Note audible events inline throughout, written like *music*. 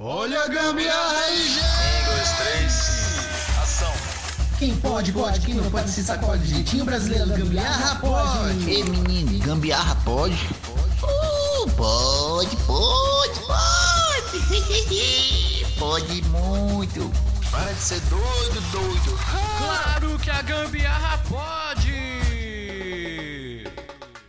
Olha a gambiarra aí, gente! Um, dois, três, ação! Quem pode, pode, quem não pode se sacode. Jeitinho brasileiro, gambiarra pode! Ei, menino, gambiarra pode? Uh, pode, pode, pode! *laughs* pode muito! Para de ser doido, doido! Claro que a gambiarra pode!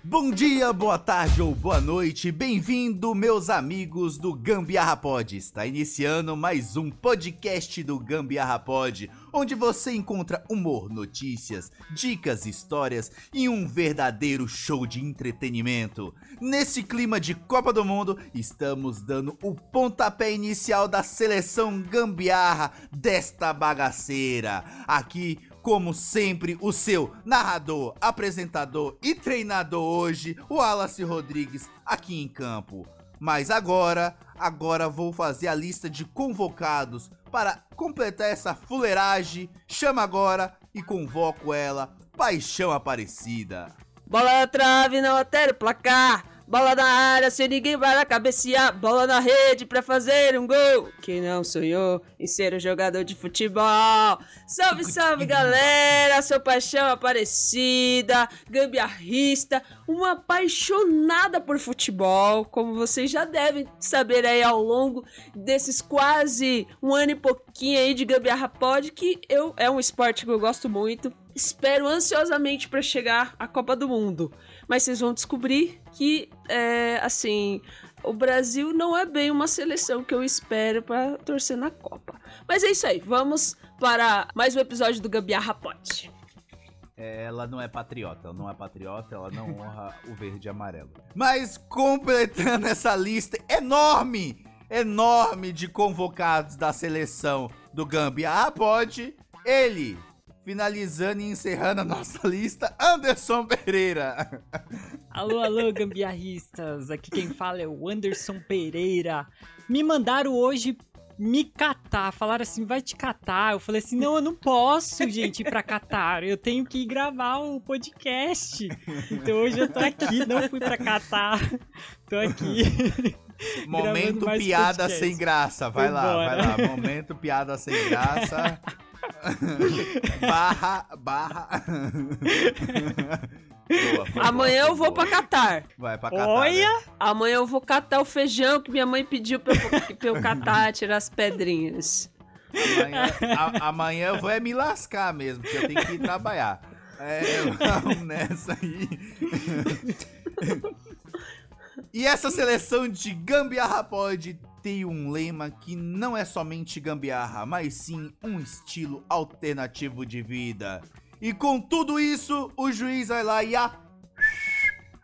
Bom dia, boa tarde ou boa noite, bem-vindo, meus amigos do Gambiarra Pod. Está iniciando mais um podcast do Gambiarra Pod, onde você encontra humor, notícias, dicas, histórias e um verdadeiro show de entretenimento. Nesse clima de Copa do Mundo, estamos dando o pontapé inicial da seleção gambiarra desta bagaceira. Aqui como sempre, o seu narrador, apresentador e treinador hoje, o Wallace Rodrigues, aqui em campo. Mas agora, agora vou fazer a lista de convocados para completar essa fuleiragem. Chama agora e convoco ela, Paixão Aparecida. Bola na trave, não altera o placar. Bola na área, sem ninguém vai lá cabecear. Bola na rede pra fazer um gol. Quem não sonhou em ser um jogador de futebol? Salve, salve, galera! Sou paixão aparecida, gambiarrista, uma apaixonada por futebol, como vocês já devem saber aí ao longo desses quase um ano e pouquinho aí de gambiarra pod, que eu é um esporte que eu gosto muito. Espero ansiosamente para chegar à Copa do Mundo mas vocês vão descobrir que, é, assim, o Brasil não é bem uma seleção que eu espero para torcer na Copa. Mas é isso aí, vamos para mais um episódio do Gambiarra Pot. Ela não é patriota, ela não é patriota, ela não honra o verde e amarelo. Mas completando essa lista enorme, enorme de convocados da seleção do Gambiarra Pod, ele, finalizando e encerrando a nossa *laughs* lista, Anderson Pereira. Alô, alô, gambiarristas. Aqui quem fala é o Anderson Pereira. Me mandaram hoje me catar, falaram assim, vai te catar. Eu falei assim, não, eu não posso, gente, ir pra Catar. Eu tenho que ir gravar o um podcast. Então hoje eu tô aqui, não fui pra Catar. Tô aqui. *laughs* Momento piada podcast. sem graça. Vai lá, vai lá. Momento piada sem graça. *laughs* barra, barra. Boa, Amanhã eu vou pra Catar. Vai pra Catar. Olha! Né? Amanhã eu vou catar o feijão que minha mãe pediu pra eu, pra eu catar, tirar as pedrinhas. Amanhã, a, amanhã eu vou é me lascar mesmo, porque eu tenho que ir trabalhar. É, vamos nessa aí. e essa seleção de Gambiarra pode tem um lema que não é somente gambiarra, mas sim um estilo alternativo de vida. E com tudo isso, o juiz vai lá e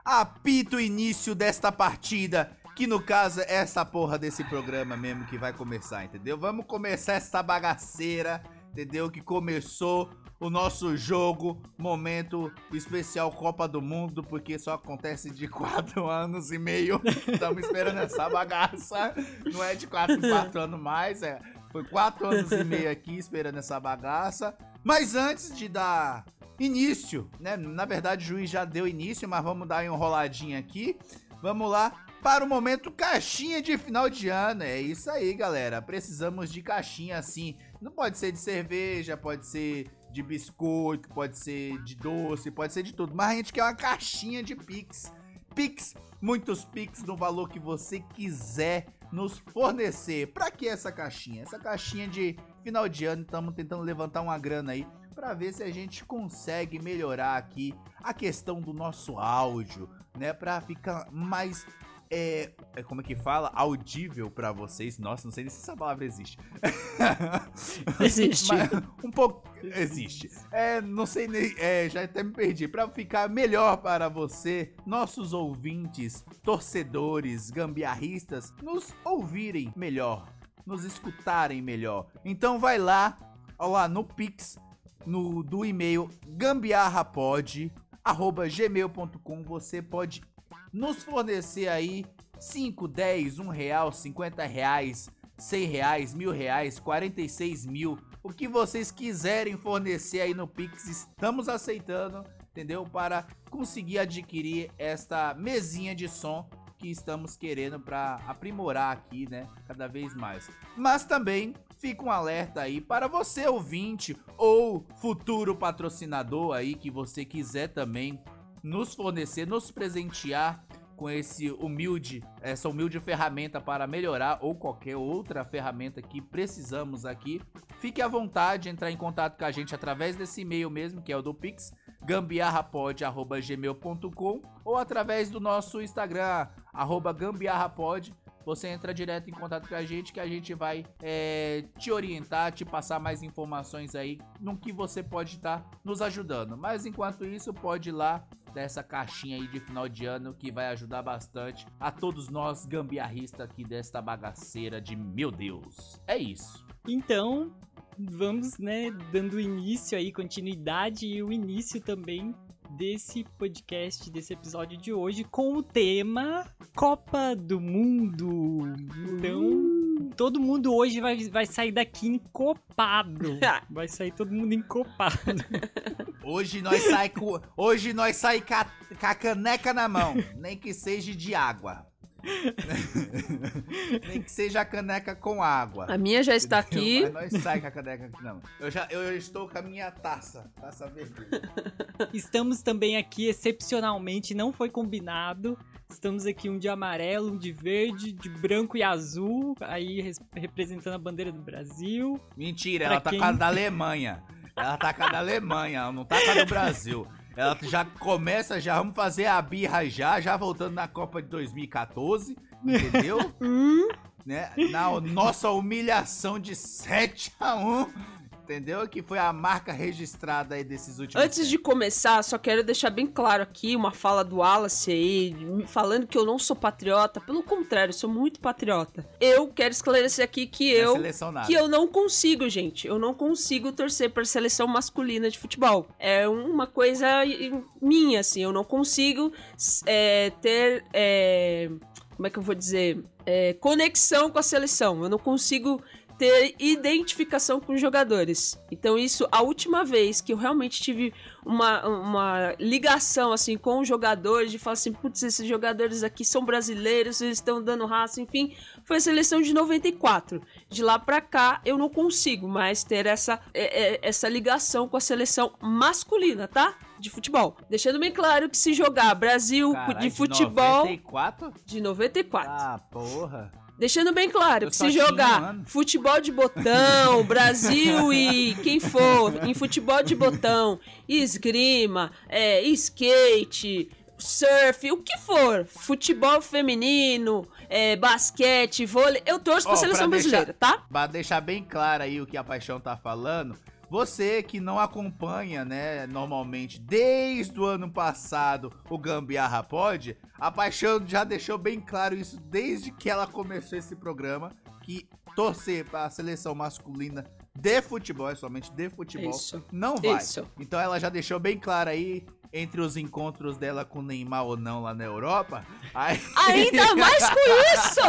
apita o início desta partida. Que no caso é essa porra desse programa mesmo que vai começar, entendeu? Vamos começar essa bagaceira, entendeu? Que começou o nosso jogo, momento especial Copa do Mundo, porque só acontece de *laughs* 4 anos e meio. Estamos esperando essa bagaça. Não é de 4 em 4 anos mais, é. Foi 4 anos e meio aqui esperando essa bagaça. Mas antes de dar início, né? Na verdade, o juiz já deu início, mas vamos dar uma enroladinha aqui. Vamos lá para o momento caixinha de final de ano. É isso aí, galera. Precisamos de caixinha assim. Não pode ser de cerveja, pode ser de biscoito, pode ser de doce, pode ser de tudo. Mas a gente quer uma caixinha de Pix. Pix, muitos Pix no valor que você quiser nos fornecer. Para que essa caixinha? Essa caixinha de final de ano, estamos tentando levantar uma grana aí para ver se a gente consegue melhorar aqui a questão do nosso áudio, né, para ficar mais é, é, como é que fala? Audível para vocês. Nossa, não sei nem se essa palavra existe. *laughs* Existe. Mas, um pouco. Existe. É, não sei nem. É, já até me perdi. Para ficar melhor para você, nossos ouvintes, torcedores, gambiarristas, nos ouvirem melhor, nos escutarem melhor. Então vai lá, ó lá no Pix, no, do e-mail gambiarrapod.gmail.com. Você pode nos fornecer aí 5, 10, 1 real, 50 reais, 100 reais, mil reais, 46 mil, o que vocês quiserem fornecer aí no Pix, estamos aceitando, entendeu? Para conseguir adquirir esta mesinha de som que estamos querendo para aprimorar aqui, né, cada vez mais. Mas também fica um alerta aí para você ouvinte ou futuro patrocinador aí que você quiser também nos fornecer, nos presentear com esse humilde, essa humilde ferramenta para melhorar ou qualquer outra ferramenta que precisamos aqui, fique à vontade de entrar em contato com a gente através desse e-mail mesmo, que é o do Pix, gambiarrapod@gmail.com ou através do nosso Instagram, arroba. Você entra direto em contato com a gente que a gente vai é, te orientar, te passar mais informações aí no que você pode estar nos ajudando. Mas enquanto isso, pode ir lá dessa caixinha aí de final de ano que vai ajudar bastante a todos nós gambiarristas aqui desta bagaceira de meu Deus. É isso. Então, vamos, né, dando início aí, continuidade e o início também desse podcast, desse episódio de hoje com o tema Copa do Mundo. Então, todo mundo hoje vai, vai sair daqui encopado. *laughs* Vai sair todo mundo encopado. Hoje nós sai com, hoje nós sai com a, com a caneca na mão, nem que seja de água. *laughs* nem que seja a caneca com água. A minha já está aqui. Mas nós sai com a caneca aqui não. Eu já eu estou com a minha taça, taça verde. Estamos também aqui excepcionalmente, não foi combinado. Estamos aqui um de amarelo, um de verde, de branco e azul, aí res- representando a bandeira do Brasil. Mentira, Pra ela tá quem- com a da Alemanha. Ela tá com a da Alemanha, ela não tá com a do Brasil. Ela já começa, já vamos fazer a birra já, já voltando na Copa de 2014, entendeu? *laughs* Hum, né? Na nossa humilhação de 7 a 1 entendeu? Que foi a marca registrada aí desses últimos Antes de começar, só quero deixar bem claro aqui uma fala do Wallace aí, falando que eu não sou patriota. Pelo contrário, eu sou muito patriota. Eu quero esclarecer aqui que eu selecionado. que eu não consigo, gente. Eu não consigo torcer para seleção masculina de futebol. É uma coisa minha, assim. Eu não consigo é, ter. é, como é que eu vou dizer? É, conexão com a seleção. Eu não consigo ter identificação com os jogadores. Então, isso, a última vez que eu realmente tive uma, uma ligação, assim, com os jogadores, de falar assim, putz, esses jogadores aqui são brasileiros, eles estão dando raça, enfim, foi a seleção de 94. De lá pra cá, eu não consigo mais ter essa, é, é, essa ligação com a seleção masculina, tá? De futebol. Deixando bem claro que se jogar Brasil Caralho, de futebol 94? de 94. Ah, porra. Deixando bem claro que se jogar ano. futebol de botão, *laughs* Brasil e quem for, em futebol de botão, esgrima, é, skate, surf, o que for, futebol feminino, é, basquete, vôlei, eu torço pra Ó, seleção pra deixar- brasileira, tá? Pra deixar bem claro aí o que a Paixão tá falando, você que não acompanha, né, normalmente, desde o ano passado, o Gambiarra Pod, a Paixão já deixou bem claro isso desde que ela começou esse programa, que torcer pra seleção masculina de futebol, é somente de futebol, Isso. não vai. Isso. Então ela já deixou bem claro aí, entre os encontros dela com o Neymar ou não lá na Europa, aí... Ainda mais com isso!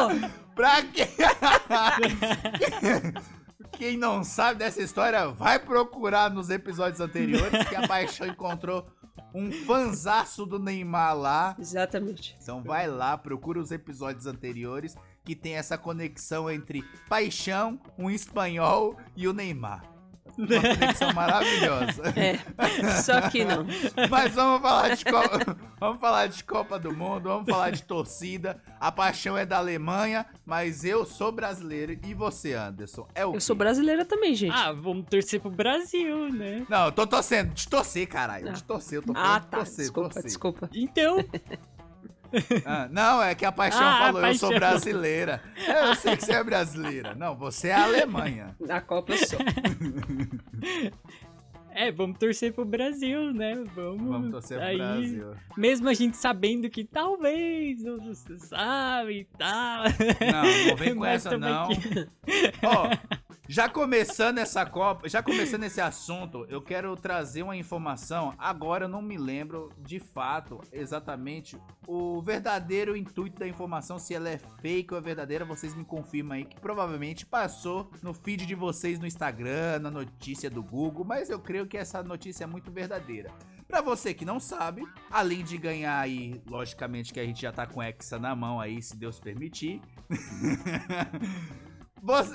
*laughs* Pra quem... *laughs* Quem não sabe dessa história, vai procurar nos episódios anteriores que a *laughs* Paixão encontrou um fanzaço do Neymar lá. Exatamente. Então vai lá, procura os episódios anteriores que tem essa conexão entre Paixão, um espanhol e o Neymar. Uma conexão maravilhosa. É, só que não. Mas vamos falar de Copa, vamos falar de Copa do Mundo, vamos falar de torcida. A paixão é da Alemanha, mas eu sou brasileiro e você, Anderson, é o Eu quê? sou brasileira também, gente. Ah, vamos torcer pro Brasil, né? Não, eu tô torcendo, de torcer, caralho, Ah. de torcer, eu tô falando Ah, de tá. torcer, Desculpa, torcer. desculpa. Então, *laughs* *laughs* Ah, não, é que a paixão Ah, a falou, eu sou Paixão. brasileira. Eu sei que você é brasileira. Não, você é a Alemanha. *laughs* Na Copa sou. *laughs* é, vamos torcer pro Brasil, né? Vamos, Vamos torcer pro aí, Brasil. Mesmo a gente sabendo que talvez, não você sabe e tal. Não, não vem com essa não. Ó, já começando essa Copa, já começando esse assunto, eu quero trazer uma informação. Agora eu não me lembro de fato exatamente o verdadeiro intuito da informação, se ela é fake ou é verdadeira. Vocês me confirmam aí que provavelmente passou no feed de vocês no Instagram, na notícia do Google, mas eu creio que essa notícia é muito verdadeira. Pra você que não sabe, além de ganhar aí, logicamente que a gente já tá com Hexa na mão aí, se Deus permitir. *laughs*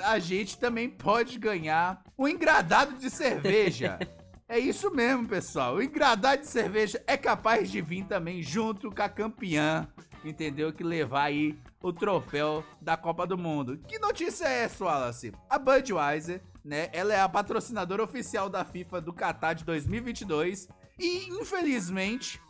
a gente também pode ganhar um engradado de cerveja. *laughs* É isso mesmo, pessoal. O engradado de cerveja é capaz de vir também junto com a campeã, entendeu? Que levar aí o troféu da Copa do Mundo. Que notícia é essa, Wallace? A Budweiser, né? Ela é a patrocinadora oficial da FIFA do Qatar de 2022 e, infelizmente,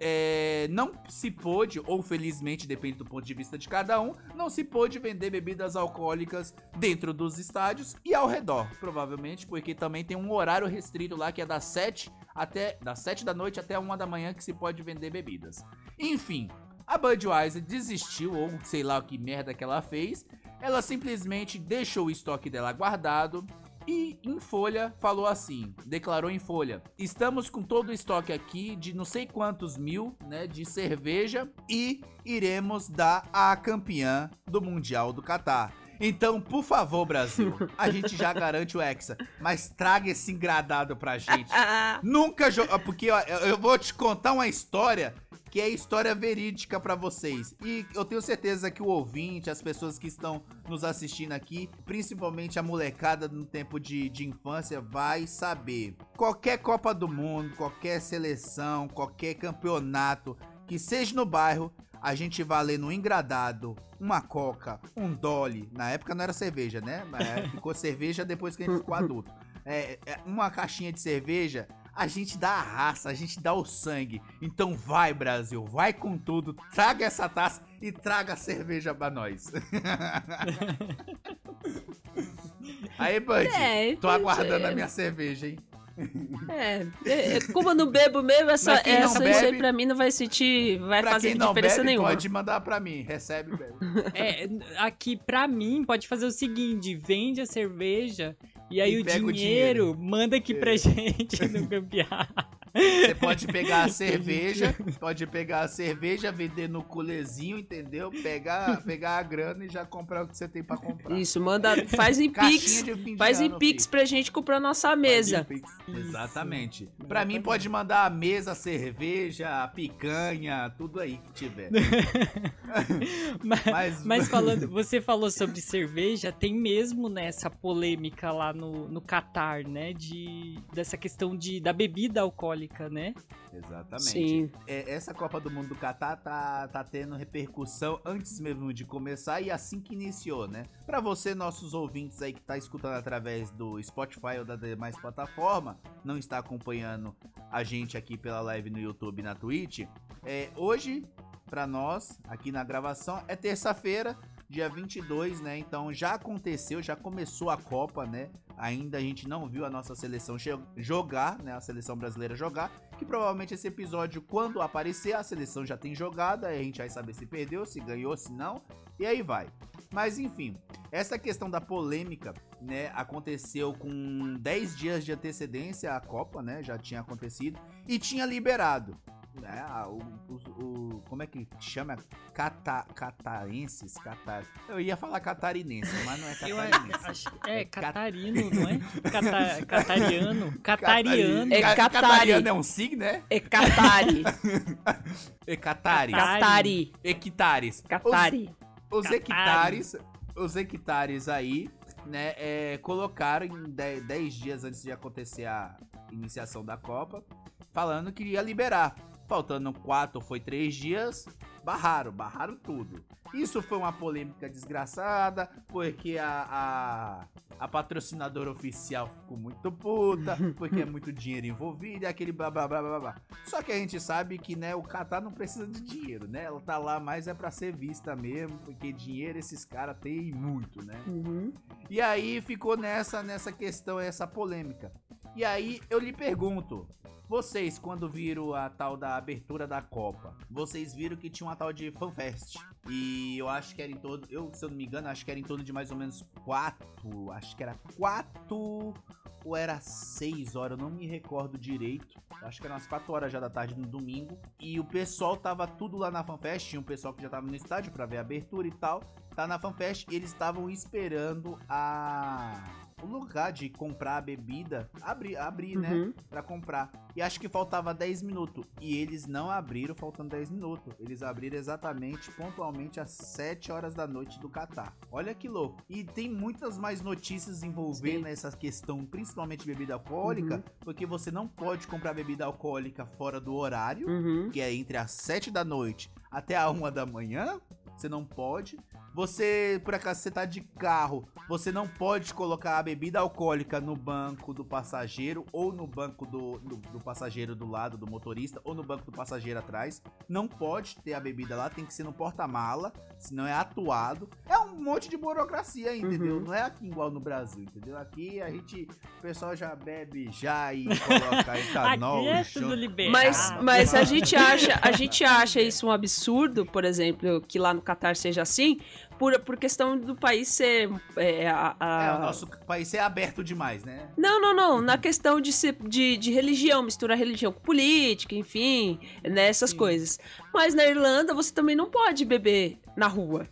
é, não se pôde, ou felizmente, depende do ponto de vista de cada um, não se pôde vender bebidas alcoólicas dentro dos estádios e ao redor, provavelmente, porque também tem um horário restrito lá que é das 7 até das 7 da noite até 1 da manhã que se pode vender bebidas. Enfim, a Budweiser desistiu ou sei lá o que merda que ela fez. Ela simplesmente deixou o estoque dela guardado e em folha falou assim, declarou em folha: "Estamos com todo o estoque aqui de não sei quantos mil, né, de cerveja e iremos dar a campeã do Mundial do Catar." Então, por favor, Brasil, a gente já garante o Hexa, mas traga esse engradado pra gente. *laughs* Ah, Nunca jogou. Porque ó, eu vou te contar uma história que é história verídica pra vocês. E eu tenho certeza que o ouvinte, as pessoas que estão nos assistindo aqui, principalmente a molecada no tempo de, de infância, vai saber. Qualquer Copa do Mundo, qualquer seleção, qualquer campeonato que seja no bairro, a gente vai ler no engradado uma coca, um dolly. Na época não era cerveja, né? Mas é, *laughs* ficou cerveja depois que a gente ficou adulto. É, é, uma caixinha de cerveja, a gente dá a raça, a gente dá o sangue. Então vai, Brasil, vai com tudo, traga essa taça e traga a cerveja pra nós. *laughs* Aí, Bud, É, tô aguardando é. a minha cerveja, hein? É, é, como eu não bebo mesmo, essa, essa isso aí bebe- pra mim não vai sentir, vai fazer diferença bebe, nenhuma. pode mandar pra mim. Recebe, bebe. É, aqui pra mim pode fazer o seguinte: vende a cerveja e aí E o pega o dinheiro, dinheiro. manda aqui pra É. gente no *laughs* gambiarra. Você pode pegar a *laughs* cerveja, pode pegar a cerveja, vender no culezinho, entendeu? Pegar, pegar a grana e já comprar o que você tem pra comprar. Isso, manda, faz em *laughs* Pix, faz em Pix pra gente comprar nossa mesa. Exatamente. Pra mim pode mandar a mesa, a cerveja, a picanha, tudo aí que tiver. Mas, Mas, mas falando, você falou sobre cerveja, tem mesmo nessa polêmica lá no, no Catar, né? De, dessa questão de, da bebida alcoólica, né? Exatamente. Sim. É, essa Copa do Mundo do Catar tá, tá tendo repercussão antes mesmo de começar e assim que iniciou, né? Pra você, nossos ouvintes aí que tá escutando através do Spotify ou da demais plataforma, não está acompanhando a gente aqui pela live no YouTube e na Twitch, é, hoje, pra nós, aqui na gravação, é terça-feira, dia 22, né? Então já aconteceu, já começou a Copa, né? Ainda a gente não viu a nossa seleção jogar, né? A seleção brasileira jogar. Que provavelmente esse episódio, quando aparecer, a seleção já tem jogado. Aí a gente vai saber se perdeu, se ganhou, se não. E aí vai. Mas enfim, essa questão da polêmica, né? Aconteceu com 10 dias de antecedência a Copa, né? Já tinha acontecido. E tinha liberado. Né, a- o, o- o- como é que chama? Cata, catarenses? Catar, eu ia falar catarinense, mas não é catarinense. é É cat- catarino, não é? Cata, *laughs* catariano. Catariano. É Ca- Catari. Catariano é um signo, né? É Catari. *laughs* É Catari. Catari. Hectares. Catari. Os, os hectares, os hectares aí, né, é, colocaram em 10 10 dias antes de acontecer a iniciação da Copa, falando que ia liberar. Faltando 4 foi 3 dias, barraram, barraram tudo. Isso foi uma polêmica desgraçada, porque a, a, a patrocinadora oficial ficou muito puta, *laughs* porque é muito dinheiro envolvido e aquele blá blá blá blá blá. Só que a gente sabe que, né, o Qatar não precisa de dinheiro, né? Ela tá lá mais é pra ser vista mesmo, porque dinheiro esses caras têm muito, né? Uhum. E aí ficou nessa nessa questão, essa polêmica. E aí eu lhe pergunto, vocês quando viram a tal da abertura da Copa, vocês viram que tinha uma tal de FanFest. E eu acho que era em todo, eu se eu não me engano, acho que era em torno de mais ou menos quatro, acho que era quatro ou era seis horas, eu não me recordo direito. Acho que eram umas 4 horas já da tarde no domingo. E o pessoal tava tudo lá na FanFest. Tinha um pessoal que já tava no estádio pra ver a abertura e tal. tá na FanFest e eles estavam esperando a de comprar a bebida abrir, abrir né? Uhum. Pra comprar. E acho que faltava 10 minutos. E eles não abriram faltando 10 minutos. Eles abriram exatamente, pontualmente, às 7 horas da noite do Catar. Olha que louco. E tem muitas mais notícias envolvendo Sim. essa questão, principalmente bebida alcoólica, Uhum. porque você não pode comprar bebida alcoólica fora do horário Uhum. que é entre as 7 da noite até a 1 da manhã, você não pode. Você, por acaso, você tá de carro, você não pode colocar a bebida alcoólica no banco do passageiro ou no banco do, do, do passageiro do lado do motorista ou no banco do passageiro atrás. Não pode ter a bebida lá, tem que ser no porta-mala, senão é atuado. É um monte de burocracia, entendeu? Uhum. Não é aqui igual no Brasil, entendeu? Aqui a gente, o pessoal já bebe já e coloca etanol, Aqui é junto. tudo liberado. Mas, mas a gente acha, a gente acha isso um absurdo, por exemplo, que lá no Catar seja assim, por, por questão do país ser é, a, a- É, o nosso país é aberto demais, né? Não, não, não. Na questão de, ser, de, de religião, misturar religião com política, enfim, né, essas Sim. coisas. Mas na Irlanda você também não pode beber na rua.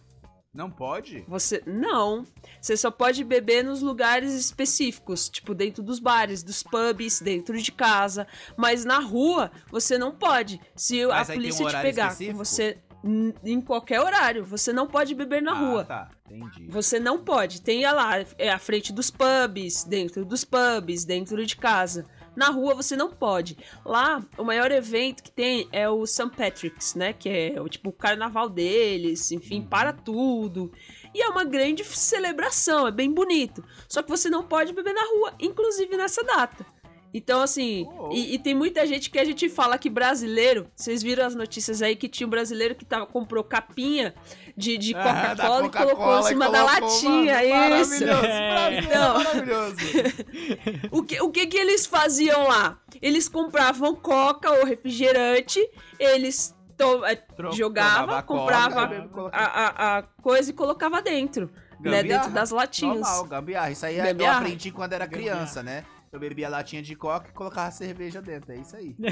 Não pode? Você não. Você só pode beber nos lugares específicos, tipo dentro dos bares, dos pubs, dentro de casa. Mas na rua você não pode. Se Mas a tem um polícia te pegar você em qualquer horário, você não pode beber na ah, rua. tá. Entendi. Você não pode. Tem lá, é a frente dos pubs, dentro dos pubs, dentro de casa. Na rua você não pode. Lá, o maior evento que tem é o St. Patrick's, né? Que é o tipo o carnaval deles, enfim, para tudo. E é uma grande celebração, é bem bonito. Só que você não pode beber na rua, inclusive nessa data. Então, assim, Oh. e, e tem muita gente que a gente fala que brasileiro. Vocês viram as notícias aí que tinha um brasileiro que tava, comprou capinha de, de *laughs* Ah, Coca-Cola e colocou em cima da latinha. mano, isso. Maravilhoso, É. Então. maravilhoso. *laughs* O que, o que que eles faziam lá? Eles compravam coca ou refrigerante, eles to- eh, Tro- Jogava, Coca, comprava a, a- a coisa e colocava dentro, né? Gambiarra. Dentro das latinhas. Normal, gambiarra. Isso aí é- eu Gambiarra. aprendi quando era criança, né? Eu bebia latinha de coca e colocava cerveja dentro. É isso aí. *laughs*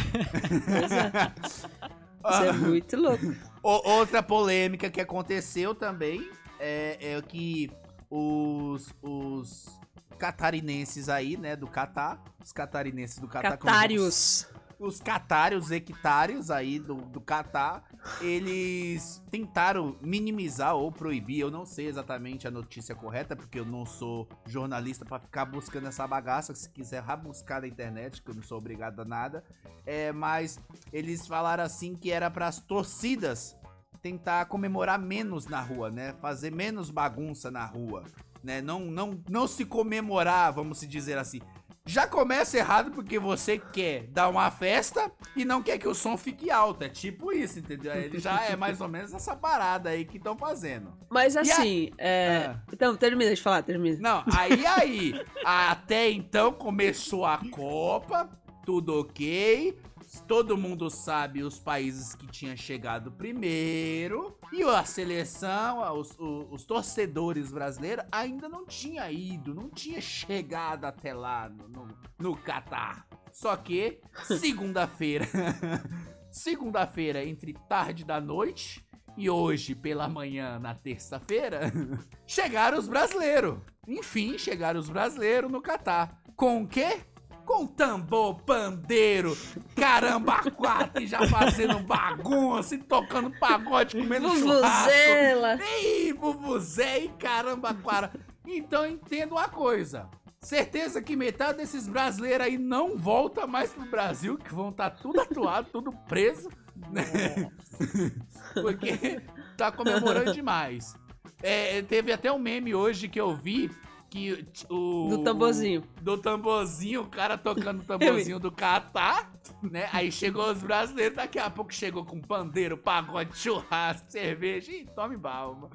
Pois é. Isso é muito louco. Outra polêmica que aconteceu também é, é que os, os catarinenses aí, né, do Catar, os catarinenses do Catar, Catários. Os catários, hectários aí do, do Catar, eles tentaram minimizar ou proibir, eu não sei exatamente a notícia correta, porque eu não sou jornalista pra ficar buscando essa bagaça, se quiser vá buscar na internet, que eu não sou obrigado a nada, é, mas eles falaram assim que era para as torcidas tentar comemorar menos na rua, né, fazer menos bagunça na rua, né, não, não, não se comemorar, vamos se dizer assim, já começa errado porque você quer dar uma festa e não quer que o som fique alto. É tipo isso, entendeu? Ele já é mais ou menos essa parada aí que estão fazendo. Mas E a- assim, é... Ah. Então, termina de falar, termina. Não, aí aí, até então começou a Copa, tudo ok. Todo mundo sabe os países que tinham chegado primeiro. E a seleção, os, o- os torcedores brasileiros ainda não tinha ido, não tinha chegado até lá no, no, no Catar. Só que, *laughs* segunda-feira, *laughs* segunda-feira, entre tarde da noite e hoje pela manhã, na terça-feira, *laughs* chegaram os brasileiros. Enfim, chegaram os brasileiros no Catar. Com o quê? Com tambor, pandeiro, caramba, quatro, e já fazendo bagunça, e tocando pagode, comendo churrasco. Vuvuzela. Ih, bubuzé e caramba, quara. Então entenda uma coisa. Certeza que metade desses brasileiros aí não volta mais pro Brasil, que vão estar tudo atuado, tudo preso. né? Porque tá comemorando demais. É, teve até um meme hoje que eu vi que o. Do tamborzinho. Do tamborzinho, o cara tocando o *laughs* tamborzinho do Catar, né? Aí chegou os brasileiros, daqui a pouco chegou com pandeiro, pagode, churrasco, cerveja e tome balma.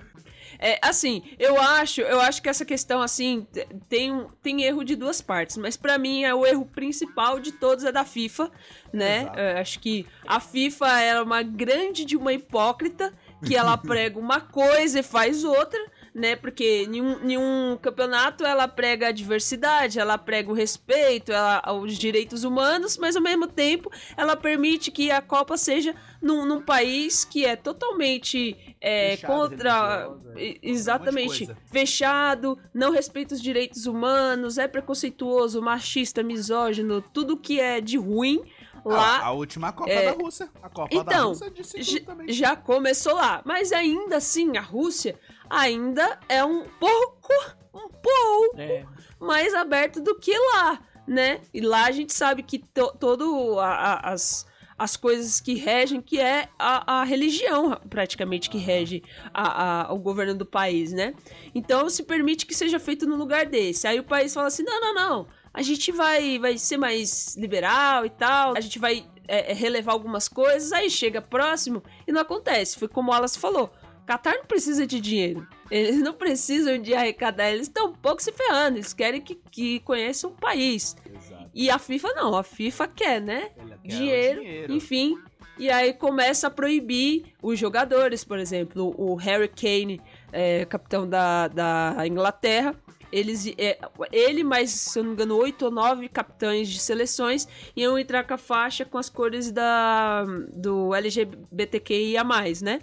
É, assim, eu acho, eu acho que essa questão assim te- tem, um- tem erro de duas partes, mas pra mim é o erro principal de todos é da FIFA, né? Eu acho que a FIFA é uma grande de uma hipócrita que ela *laughs* prega uma coisa e faz outra, né? Porque nenhum, nenhum campeonato ela prega a diversidade, ela prega o respeito, ela, os direitos humanos, mas ao mesmo tempo ela permite que a Copa seja num, num país que é totalmente é, Fechado, contra. um monte de Exatamente. coisa. Fechado, não respeita os direitos humanos, é preconceituoso, machista, misógino, tudo que é de ruim lá. Ah, a última Copa é- da Rússia. A Copa da Então, Rússia disse tudo também. já começou lá. Mas ainda assim, a Rússia ainda é um pouco, um pouco É, mais aberto do que lá, né? E lá a gente sabe que to, todo a- a- as, as coisas que regem, que é a, a religião praticamente que rege a, a- o governo do país, né? Então se permite que seja feito no lugar desse. Aí o país fala assim, não, não, não, a gente vai, vai ser mais liberal e tal, a gente vai é, é, relevar algumas coisas, aí chega próximo e não acontece. Foi como o Wallace falou, Qatar não precisa de dinheiro. Eles não precisam de arrecadar, eles estão um pouco se ferrando. Eles querem que, que conheça o país. Exato. E a FIFA não, a FIFA quer, né? Quer Dinheiro, dinheiro. enfim. E aí começa a proibir os jogadores, por exemplo, o Harry Kane, é, capitão da, da Inglaterra. Eles, é, ele, mais, se eu não me engano, oito ou nove capitães de seleções iam entrar com a faixa com as cores da, do LGBTQIA, né?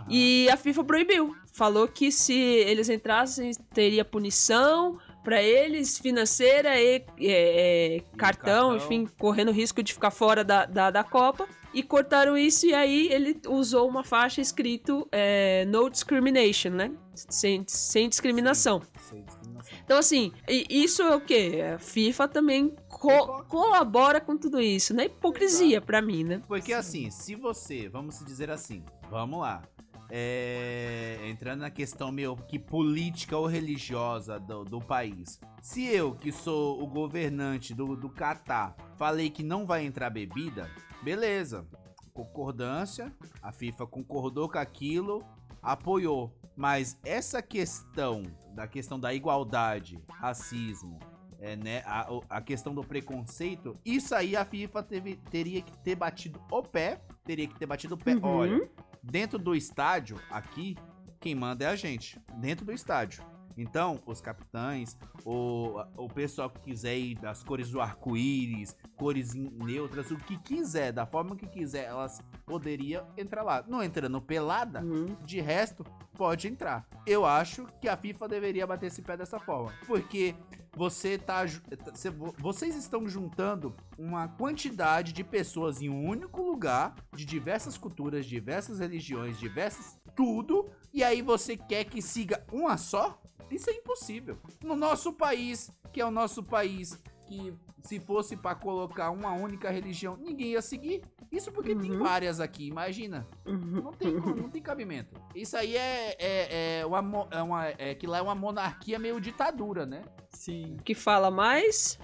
Aham. E a FIFA proibiu. Falou que se eles entrassem, teria punição pra eles, financeira e é, cartão, cartão. enfim, correndo risco de ficar fora da, da, da Copa. E cortaram isso e aí ele usou uma faixa escrito é, No Discrimination, né? Sem, sem discriminação. Sem discriminação. Então, assim, isso é o quê? A FIFA também co- colabora com tudo isso, né? Hipocrisia pra mim, né? Porque assim, se você, vamos se dizer assim, vamos lá. É, entrando na questão meio que política ou religiosa do, do país. Se eu, que sou o governante do, do Catar, falei que não vai entrar bebida, beleza. Concordância, a FIFA concordou com aquilo, apoiou. Mas essa questão da questão da igualdade, racismo, é, né, a, a questão do preconceito, isso aí a FIFA teve- teria que ter batido o pé, teria que ter batido o pé. Uhum. Olha, dentro do estádio, aqui, quem manda é a gente, dentro do estádio. Então, os capitães, o, o pessoal que quiser ir das cores do arco-íris, cores neutras, o que quiser, da forma que quiser, elas poderiam entrar lá. Não entrando pelada, Uhum. de resto, pode entrar. Eu acho que a FIFA deveria bater esse pé dessa forma. Porque você tá. tá- cê- vo- Vocês estão juntando uma quantidade de pessoas em um único lugar, de diversas culturas, diversas religiões, diversas. tudo. E aí você quer que siga uma só? Isso é impossível. No nosso país, que é o nosso país, que se fosse pra colocar uma única religião, ninguém ia seguir. Isso porque tem Uhum. várias aqui, imagina. Uhum. Não tem, não tem cabimento. Isso aí é, é, é uma, é uma- é que lá é uma monarquia meio ditadura, né? sim. O que fala mais?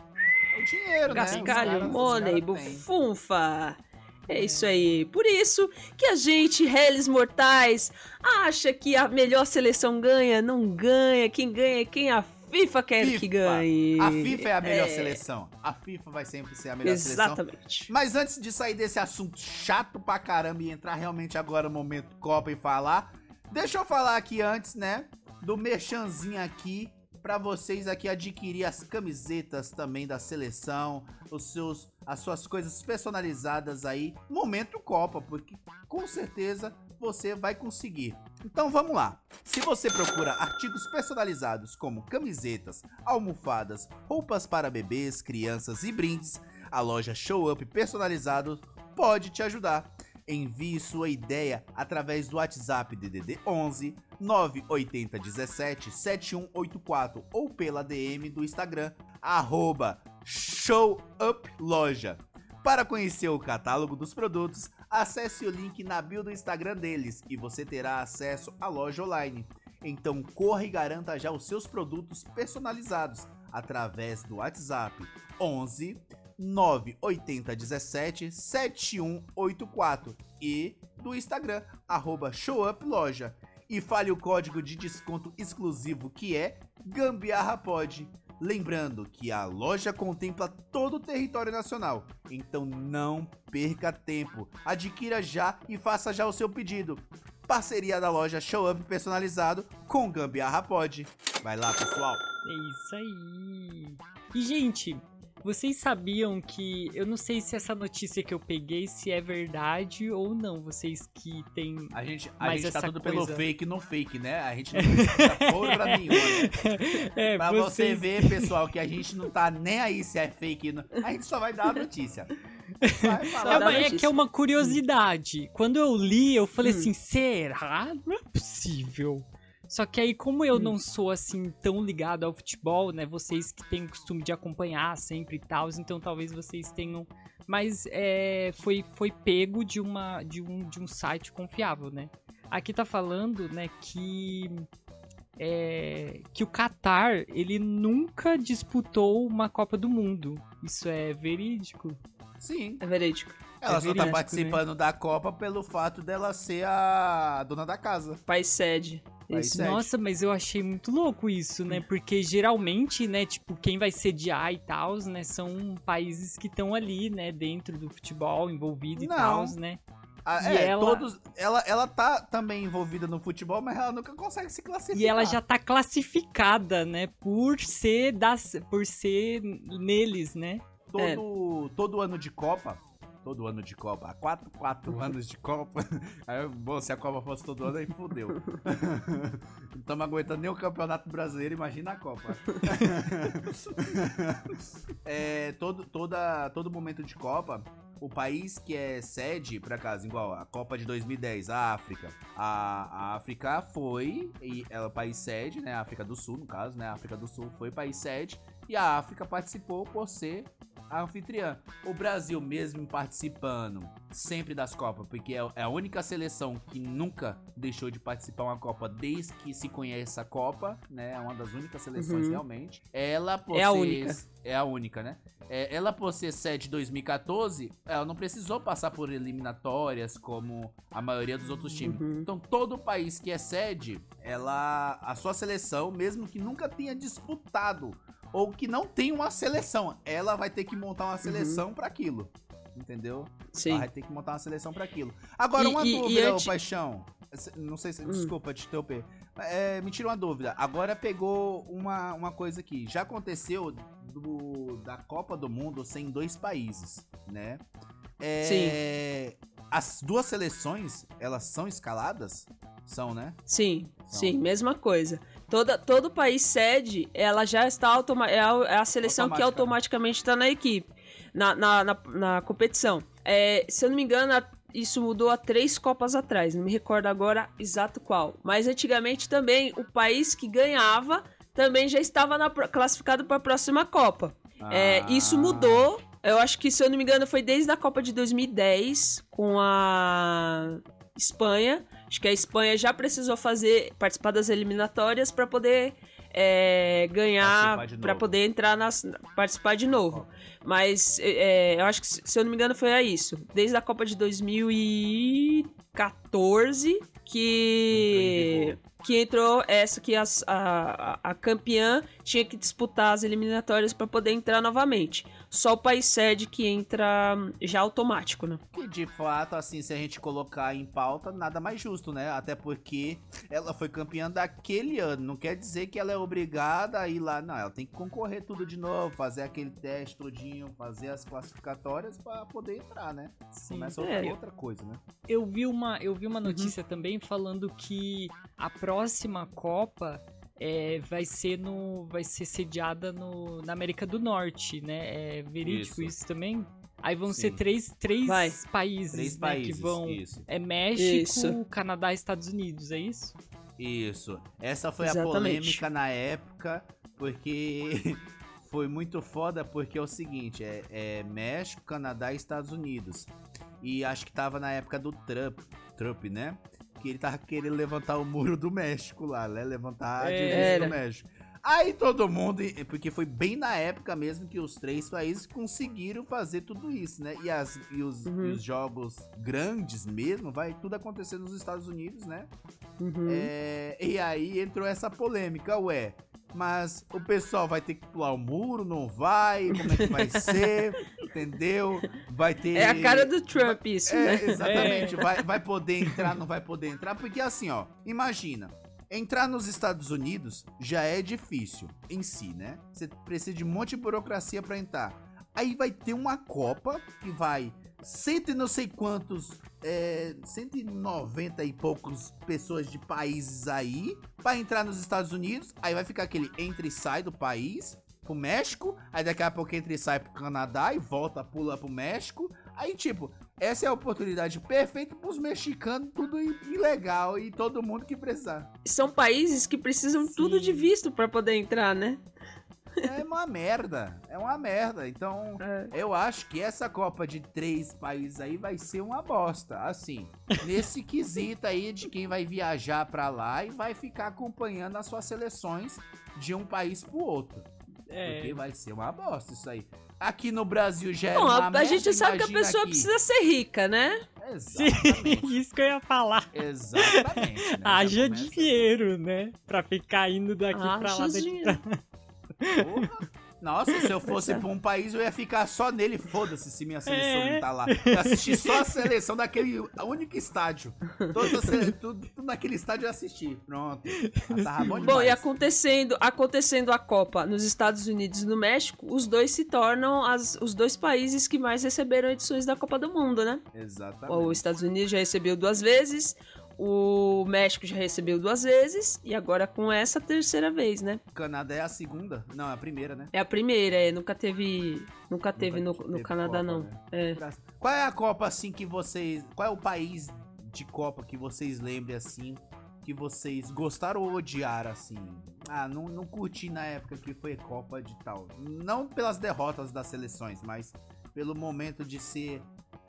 É o dinheiro, né? Os money, caras têm. É isso aí. Por isso que a gente, réis mortais, acha que a melhor seleção ganha. Não ganha. Quem ganha é quem a FIFA quer que FIFA. ganhe. A FIFA é a melhor É, seleção. A FIFA vai sempre ser a melhor seleção. Exatamente. Mas antes de sair desse assunto chato pra caramba e entrar realmente agora no momento Copa e falar, deixa eu falar aqui antes, né, do merchanzinho aqui pra vocês aqui adquirir as camisetas também da seleção, os seus as suas coisas personalizadas aí, momento Copa, porque com certeza você vai conseguir. Então vamos lá. Se você procura artigos personalizados como camisetas, almofadas, roupas para bebês, crianças e brindes, a loja Show Up Personalizado pode te ajudar. Envie sua ideia através do WhatsApp DDD 11 980 17 7184 ou pela DM do Instagram arroba showuploja. Para conhecer o catálogo dos produtos, acesse o link na bio do Instagram deles e você terá acesso à loja online. Então corra e garanta já os seus produtos personalizados através do WhatsApp 11 980 17 7184 e do Instagram arroba showuploja e fale o código de desconto exclusivo que é GambiarraPod. Lembrando que a loja contempla todo o território nacional, então não perca tempo. Adquira já e faça já o seu pedido. parceria da loja Show Up personalizado com Gambiarra Pod. Vai lá, pessoal. É isso aí. E, gente, vocês sabiam que. Eu não sei se essa notícia que eu peguei se é verdade ou não. Vocês que têm. A gente, a Mas gente tá tudo pelo coisa- fake no fake, né? A gente *laughs* não precisa porra nenhuma, né? *laughs* É, Pra você vocês- ver, pessoal, que a gente não tá nem aí se é fake. não. A gente só vai dar a notícia. Vai É, uma- é que é uma curiosidade. Quando eu li, eu falei Hum. assim: será? Não é possível. Só que aí, como eu Hum. não sou assim tão ligado ao futebol, né? Vocês que têm o costume de acompanhar sempre e tal, então talvez vocês tenham. Mas é, foi, foi pego de, uma, de, um, de um site confiável, né? Aqui tá falando, né, que. é, que o Qatar, ele nunca disputou uma Copa do Mundo. Isso é verídico. Sim. É verídico. Ela É só tá verídico, participando da Copa pelo fato dela ser a dona da casa. País sede. Isso. Nossa, mas eu achei muito louco isso, né? Porque geralmente, né, tipo, quem vai sediar e tal, né, são países que estão ali, né, dentro do futebol, envolvido e tal, né? Ah, E é, ela- todos. Ela, ela tá também envolvida no futebol, mas ela nunca consegue se classificar. E ela já tá classificada, né, por ser das por ser neles, né? todo, todo ano de Copa. Todo ano de Copa. Há quatro, quatro anos de Copa. *laughs* Aí, bom, se a Copa fosse todo ano, aí fudeu. *laughs* Não estamos aguentando nem o Campeonato Brasileiro, imagina a Copa. *laughs* é, todo, toda, todo momento de Copa, o país que é sede, por acaso, igual a Copa de 2010, a África. A, a África foi, e ela é o país sede, né? A África do Sul, no caso, né? A África do Sul foi país sede. E a África participou por ser a anfitriã. O Brasil, mesmo participando sempre das Copas, porque é é a única seleção que nunca deixou de participar uma Copa desde que se conhece a Copa, né? É uma das únicas seleções Uhum. realmente. Ela por É a ser- única. É a única, né? É, ela por ser sede 2014, ela não precisou passar por eliminatórias como a maioria dos outros times. Uhum. Então todo país que é sede, ela a sua seleção, mesmo que nunca tenha disputado ou que não tenha uma seleção, ela vai ter que montar uma seleção pra aquilo. Entendeu? Sim. Ela vai ter que montar uma seleção pra aquilo. Agora, E- uma e- e dúvida, ô antes- Paixão. Não sei se. Hum. Desculpa te interromper. É, me tira uma dúvida. Agora pegou uma, uma coisa aqui. Já aconteceu do, da Copa do Mundo ser em dois países, né? É, As duas seleções, elas são escaladas? São, né? Sim, São. sim, mesma coisa. Toda, todo país sede, ela já está automa é, a, é a seleção que né? automaticamente está na equipe, na, na, na, na competição. É, se eu não me engano, a- isso mudou há três Copas atrás, não me recordo agora exato qual. Mas antigamente também, o país que ganhava também já estava na classificado para a próxima Copa. É, Ah. isso mudou. Eu acho que, se eu não me engano, foi desde a Copa de 2010 com a Espanha. Acho que a Espanha já precisou fazer participar das eliminatórias para poder é, ganhar, para poder entrar nas participar de novo. Mas é, eu acho que, se eu não me engano, foi a isso. Desde a Copa de 2014 que que entrou essa que as- a, a campeã tinha que disputar as eliminatórias para poder entrar novamente. Só o país sede que entra hum, já automático, né? Que de fato, assim, se a gente colocar em pauta, nada mais justo, né? Até porque ela foi campeã daquele ano. Não quer dizer que ela é obrigada a ir lá. Não, ela tem que concorrer tudo de novo, fazer aquele teste todinho, fazer as classificatórias pra poder entrar, né? Sim. Começa outra, É. outra coisa, né? Eu vi uma, eu vi uma Uhum. notícia também falando que a próxima Copa é, vai ser no, vai ser sediada no, na América do Norte, né? É verídico Isso. isso, também. Aí vão Sim. ser três, três Vai. países, Três né, países, que vão. isso. É México, Isso. Canadá e Estados Unidos, é isso? Isso. Essa foi a Exatamente. polêmica na época, porque *laughs* foi muito foda, porque é o seguinte, é, é México, Canadá e Estados Unidos. E acho que tava na época do Trump, Trump, né? Que ele tava querendo levantar o muro do México lá, né? Levantar a É. divisa Era. do México. Aí todo mundo, porque foi bem na época mesmo que os três países conseguiram fazer tudo isso, né? E, as, e, os, Uhum. e os jogos grandes mesmo, vai tudo acontecer nos Estados Unidos, né? Uhum. É, e aí entrou essa polêmica, ué. Mas o pessoal vai ter que pular o muro, não vai? Como é que vai ser? *laughs* entendeu? Vai ter. É a cara do Trump isso, É, né? exatamente. Vai, vai poder entrar, não vai poder entrar. Porque assim, ó, imagina. Entrar nos Estados Unidos já é difícil em si, né? Você precisa de um monte de burocracia pra entrar. Aí vai ter uma Copa que vai cento e não sei quantos, é, 190 e poucos pessoas de países aí pra entrar nos Estados Unidos. Aí vai ficar aquele entra e sai do país pro México. Aí daqui a pouco entra e sai pro Canadá e volta, pula pro México. Aí, tipo, essa é a oportunidade perfeita pros mexicanos, tudo ilegal e todo mundo que precisar. São países que precisam tudo de visto pra poder entrar, né? É uma merda, é uma merda. Então, É. eu acho que essa Copa de três países aí vai ser uma bosta. Assim, nesse *laughs* quesito aí de quem vai viajar pra lá e vai ficar acompanhando as suas seleções de um país pro outro. Porque É, vai ser uma bosta isso aí. Aqui no Brasil já é Bom, uma a, a merda, gente sabe que a pessoa aqui. precisa ser rica, né? sim, Exatamente. *laughs* isso que eu ia falar. Exatamente. né? Haja começa- dinheiro, né? Pra ficar indo daqui pra lá, daqui dinheiro. pra Porra. Nossa, se eu fosse pra um país, eu ia ficar só nele. Foda-se se minha seleção É. não tá lá. Eu assisti só a seleção daquele único estádio. Sele- tudo, tudo naquele estádio eu assisti. Pronto. Tava bom Bom, demais. e acontecendo, acontecendo a Copa nos Estados Unidos e no México, os dois se tornam as- os dois países que mais receberam edições da Copa do Mundo, né? Exatamente. Os Estados Unidos já recebeu duas vezes, o México já recebeu duas vezes, e agora com essa terceira vez, né? O Canadá é a segunda. Não, é a primeira, né? É a primeira, é, nunca teve. Nunca teve no, Nunca no teve Canadá, Copa, não. né? É. Qual é a Copa, assim, que vocês... Qual é o país de Copa que vocês lembrem, assim, que vocês gostaram ou odiaram, assim? Ah, não, não curti na época que foi Copa de tal. Não pelas derrotas das seleções, mas pelo momento de ser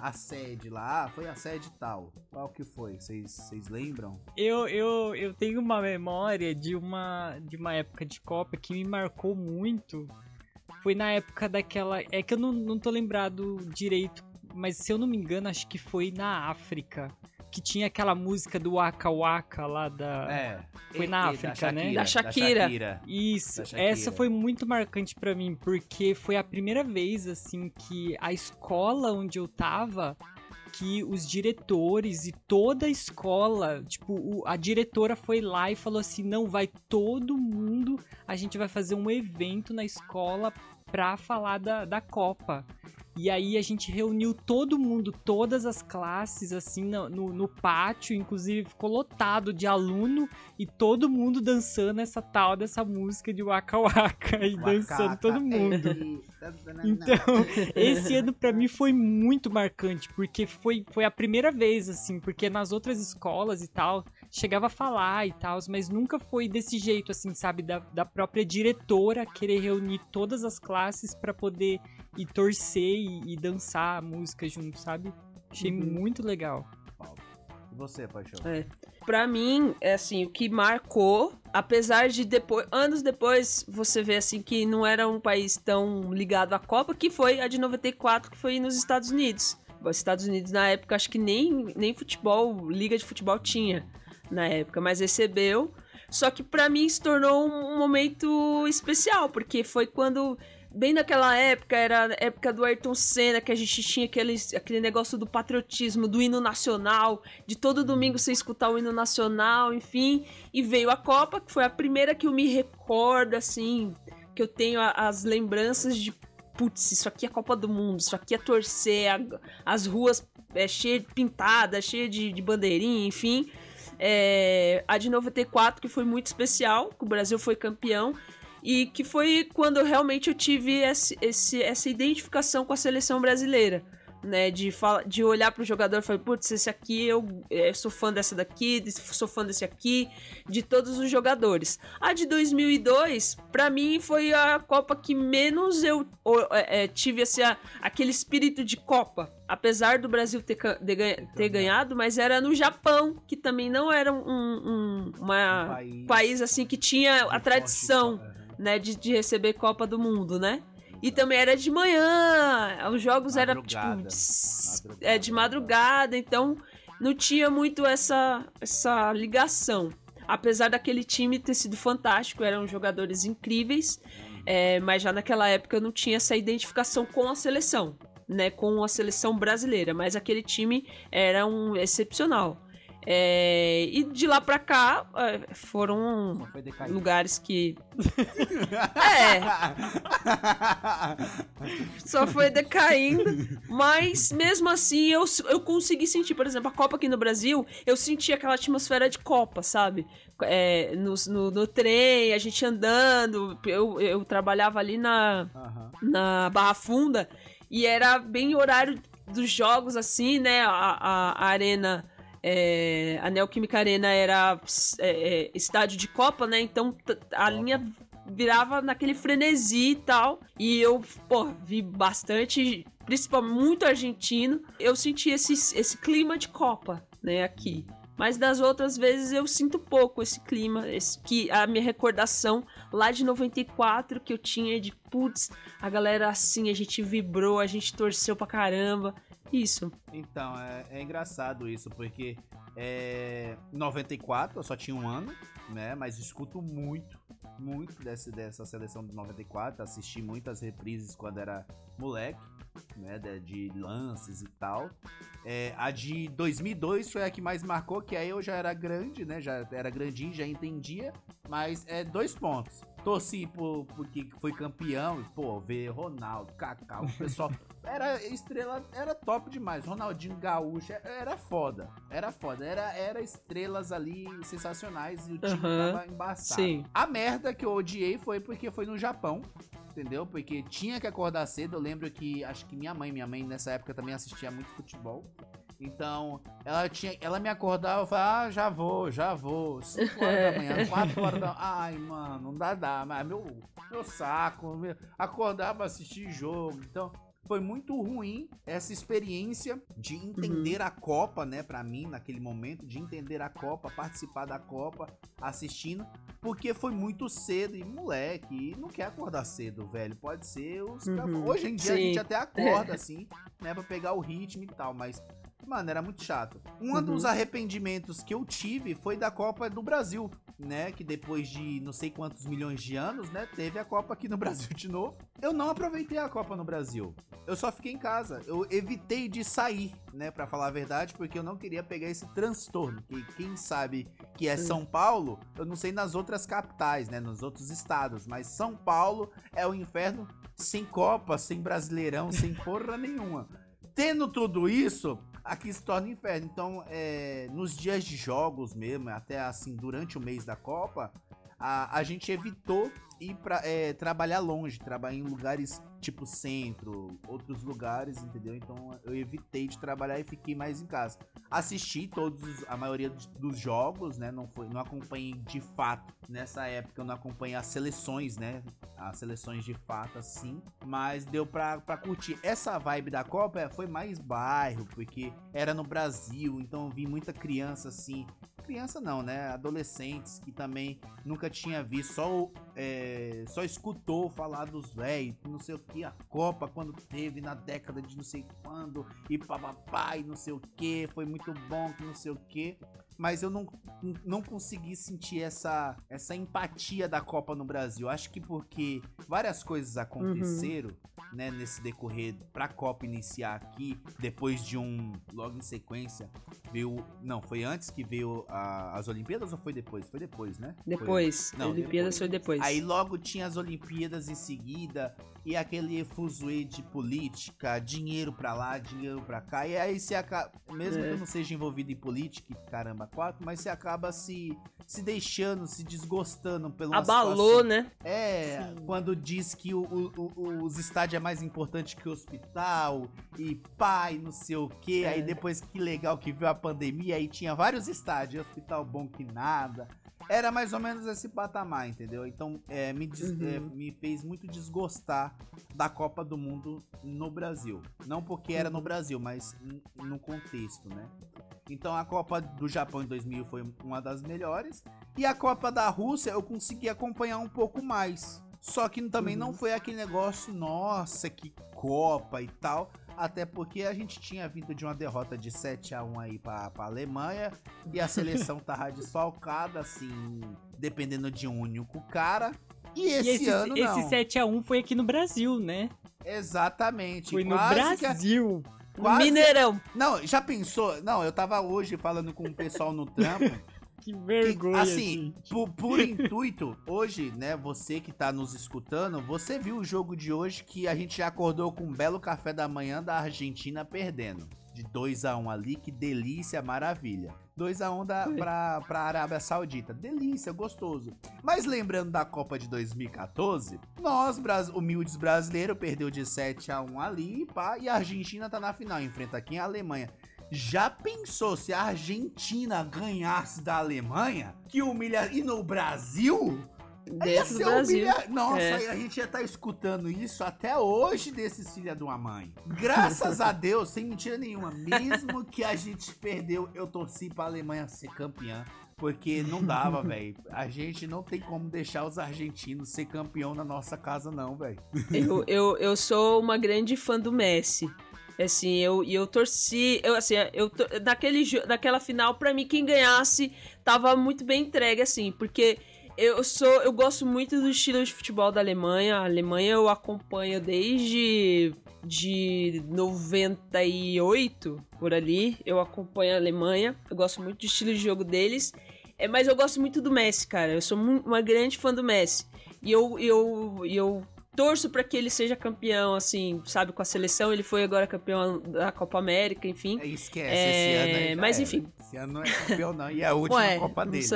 a sede lá. Ah, foi a sede tal. Qual que foi? Vocês lembram? Eu, eu, eu tenho uma memória de uma, de uma época de Copa que me marcou muito. Foi na época daquela. É que eu não, não tô lembrado direito, mas se eu não me engano, acho que foi na África. Que tinha aquela música do Waka Waka lá da. É. Foi na África, né? Da Shakira. Shakira. Isso, Da Shakira. essa foi muito marcante pra mim, porque foi a primeira vez, assim, que a escola onde eu tava, que os diretores e toda a escola, tipo, o- a diretora foi lá e falou assim: não, vai todo mundo, a gente vai fazer um evento na escola pra falar da, da Copa. E aí a gente reuniu todo mundo, todas as classes, assim, no, no, pátio, inclusive ficou lotado de aluno e todo mundo dançando essa tal dessa música de Waka Waka e dançando todo mundo. *laughs* Então, *laughs* esse ano pra mim foi muito marcante, porque foi, foi a primeira vez, assim, porque nas outras escolas e tal, chegava a falar e tal, mas nunca foi desse jeito, assim, sabe, da, da própria diretora querer reunir todas as classes pra poder ir torcer e, e dançar a música junto, sabe? Achei Uhum. muito legal. E você, Paixão? É. Pra mim, é assim, o que marcou, apesar de depois, anos depois, você vê assim que não era um país tão ligado à Copa, que foi a de 94, que foi nos Estados Unidos. Os Estados Unidos, na época, acho que nem, nem futebol, liga de futebol tinha na época, mas recebeu. Só que pra mim se tornou um momento especial, porque foi quando bem naquela época, era a época do Ayrton Senna, que a gente tinha aquele, aquele negócio do patriotismo, do hino nacional, de todo domingo você escutar o hino nacional, enfim. E veio a Copa, que foi a primeira que eu me recordo, assim, que eu tenho as lembranças de. Putz, isso aqui é Copa do Mundo, isso aqui é torcer, as ruas é, cheias de pintadas, cheias de, de bandeirinha, enfim. É, a de 94, que foi muito especial, que o Brasil foi campeão. E que foi quando realmente eu tive esse, esse- essa identificação com a seleção brasileira. Né, de, fala, de olhar pro jogador e falar, putz, esse aqui eu, eh, sou fã dessa daqui, sou fã desse aqui, de todos os jogadores. A de 2002, pra mim, foi a Copa que menos eu eh, tive esse, aquele espírito de Copa. Apesar do Brasil ter, de ter ganhado, mas era no Japão, que também não era um, um- uma, país, país assim que tinha a tradição forte- Aham. né, de, de receber Copa do Mundo, né? E também era de manhã, os jogos eram tipo tss, Madrugada. é de madrugada, então não tinha muito essa essa ligação. Apesar daquele time ter sido fantástico, eram jogadores incríveis, é, mas já naquela época não tinha essa identificação com a seleção. né, com a seleção brasileira, mas aquele time era um excepcional. É, e de lá pra cá é, foram lugares que. *laughs* é, *laughs* só foi decaindo. Mas mesmo assim eu, eu consegui sentir, por exemplo, a Copa aqui no Brasil, eu senti aquela atmosfera de Copa, sabe? É, no, no, no trem, a gente andando. Eu, eu trabalhava ali na, Aham. na Barra Funda e era bem horário dos jogos, assim, né? A, a, a arena. É, a Neoquímica Arena era é, é, estádio de Copa, né? Então a linha virava naquele frenesi e tal. E eu, pô, vi bastante, principalmente muito argentino. Eu senti esse, esse clima de Copa, né, aqui. Mas das outras vezes eu sinto pouco esse clima, esse, que a minha recordação lá de 94 que eu tinha de putz, a galera assim, a gente vibrou, a gente torceu pra caramba. Isso. Então, é, é engraçado isso, porque é, em 94 eu só tinha um ano, né? Mas escuto muito, muito desse, dessa seleção de 94. Assisti muitas reprises quando era moleque, né? De, de lances e tal. É, a de 2002 foi a que mais marcou, que aí eu já era grande, né? Já era grandinho, já entendia. Mas é dois pontos. Torci por, porque foi campeão, e, pô, ver Ronaldo, Kaká, o pessoal. Era estrela, era top demais. Ronaldinho Gaúcho, era foda. Era foda. Era, era estrelas ali sensacionais e o time Aham, tava embaçado. sim. A merda que eu odiei foi porque foi no Japão. Entendeu? Porque tinha que acordar cedo. Eu lembro que acho que minha mãe, minha mãe nessa época também assistia muito futebol. Então, ela tinha, ela me acordava e falava, ah, já vou, já vou. 5 horas da manhã, *laughs* 4 horas da Ai, mano, não dá, dá. Mas meu, meu saco, meu, acordar pra assistir jogo. Então, foi muito ruim essa experiência de entender a Copa, né, Pra mim, naquele momento, de entender a Copa, participar da Copa, assistindo, porque foi muito cedo. E moleque, não quer acordar cedo, velho. Pode ser os Uhum, hoje em dia a sim. gente até acorda *laughs* assim, né, Pra pegar o ritmo e tal, mas Mano, era muito chato. Um Uhum. dos arrependimentos que eu tive foi da Copa do Brasil, né? Que depois de não sei quantos milhões de anos, né? Teve a Copa aqui no *laughs* Brasil de novo. Eu não aproveitei a Copa no Brasil. Eu só fiquei em casa. Eu evitei de sair, né? Pra falar a verdade, porque eu não queria pegar esse transtorno. Que quem sabe que é São Paulo, eu não sei nas outras capitais, né? Nos outros estados. Mas São Paulo é o inferno sem Copa, sem Brasileirão, sem porra nenhuma. Tendo tudo isso, aqui se torna inferno. Então, é, nos dias de jogos mesmo, até assim, durante o mês da Copa, a, a gente evitou ir pra é, trabalhar longe, trabalhar em lugares tipo centro, outros lugares, entendeu? Então eu evitei de trabalhar e fiquei mais em casa. Assisti todos, os- a maioria dos, dos jogos, né? Não, foi, não acompanhei de fato. Nessa época eu não acompanhei as seleções, né? As seleções de fato, assim. Mas deu pra, pra curtir. Essa vibe da Copa é, foi mais bairro, porque era no Brasil, então eu vi muita criança assim. Criança não, né? Adolescentes que também nunca tinha visto, só, é, só escutou falar dos velhos, não sei o que, a Copa quando teve na década de não sei quando, e papapá, e não sei o que, foi muito bom, que não sei o que. Mas eu não, não consegui sentir essa, essa empatia da Copa no Brasil. Acho que porque várias coisas aconteceram, né, nesse decorrer pra Copa iniciar aqui, depois de um, logo em sequência, veio, não, foi antes que veio a- as Olimpíadas ou foi depois? Foi depois, né? Foi Depois. Não, Olimpíadas depois. foi depois. Aí logo tinha as Olimpíadas em seguida e aquele fuzuê de política, dinheiro pra lá, dinheiro pra cá. E aí você acaba, mesmo É. que eu não seja envolvido em política, caramba, quatro, mas você acaba se se deixando, se desgostando pelo Abalou, né? É, Sim. quando diz que o, o- o- os estádios é mais importante que o hospital e pai, não sei o. Aí É. depois que legal que veio a pandemia, aí tinha vários estádios, hospital bom que nada. Era mais ou menos esse patamar, entendeu? Então é, me, des- Uhum. é, me fez muito desgostar da Copa do Mundo no Brasil. Não porque era no Uhum. Brasil, mas no contexto, né? Então a Copa do Japão em 2000 foi uma das melhores. E a Copa da Rússia eu consegui acompanhar um pouco mais. Só que também não Uhum. foi aquele negócio, nossa, que Copa e tal. Até porque a gente tinha vindo de uma derrota de 7 a 1 aí pra, pra Alemanha. E a seleção *laughs* tava desfalcada, assim, dependendo de um único cara. E esse, e esse, ano não. esse 7x1 foi aqui no Brasil, né? Exatamente. Foi no quase que a- Brasil. quase- Mineirão. Não, já pensou? Não, eu tava hoje falando com o pessoal no trampo. *laughs* Que vergonha. assim, por, por intuito, hoje, né, você que tá nos escutando, você viu o jogo de hoje que a gente já acordou com um belo café da manhã da Argentina perdendo. De 2 a 1 ali, que delícia, maravilha. 2 a 1 da, Foi. pra, pra Arábia Saudita. Delícia, gostoso. Mas lembrando da Copa de 2014, nós, humildes brasileiros, perdeu de 7 a 1 ali, pá, e a Argentina tá na final, enfrenta quem? A Alemanha. Já pensou se a Argentina ganhasse da Alemanha? Que humilha. E no Brasil? Ia Dentro do ser Brasil. humilha... Nossa, É. a gente ia estar escutando isso até hoje desses filha de uma mãe. *laughs* Graças a Deus, sem mentira nenhuma. Mesmo que a gente perdeu, eu torci pra Alemanha ser campeã. Porque não dava, *laughs* velho. A gente não tem como deixar os argentinos ser campeão na nossa casa, não, velho. Eu, eu, eu sou uma grande fã do Messi. Assim, eu, e eu torci. Eu, assim, eu, jo- naquela final, pra mim, quem ganhasse tava muito bem entregue, assim, porque eu sou. Eu gosto muito do estilo de futebol da Alemanha. A Alemanha eu acompanho desde de 98 por ali. Eu acompanho a Alemanha. Eu gosto muito do estilo de jogo deles. É, mas eu gosto muito do Messi, cara. Eu sou uma grande fã do Messi. E eu, eu, eu torço pra que ele seja campeão, assim, sabe, com a seleção. Ele foi agora campeão da Copa América, enfim. É, Esquece, É, esse ano aí mas era. enfim. Esse ano não é campeão, não. E é a *laughs* última Ué, Copa dele.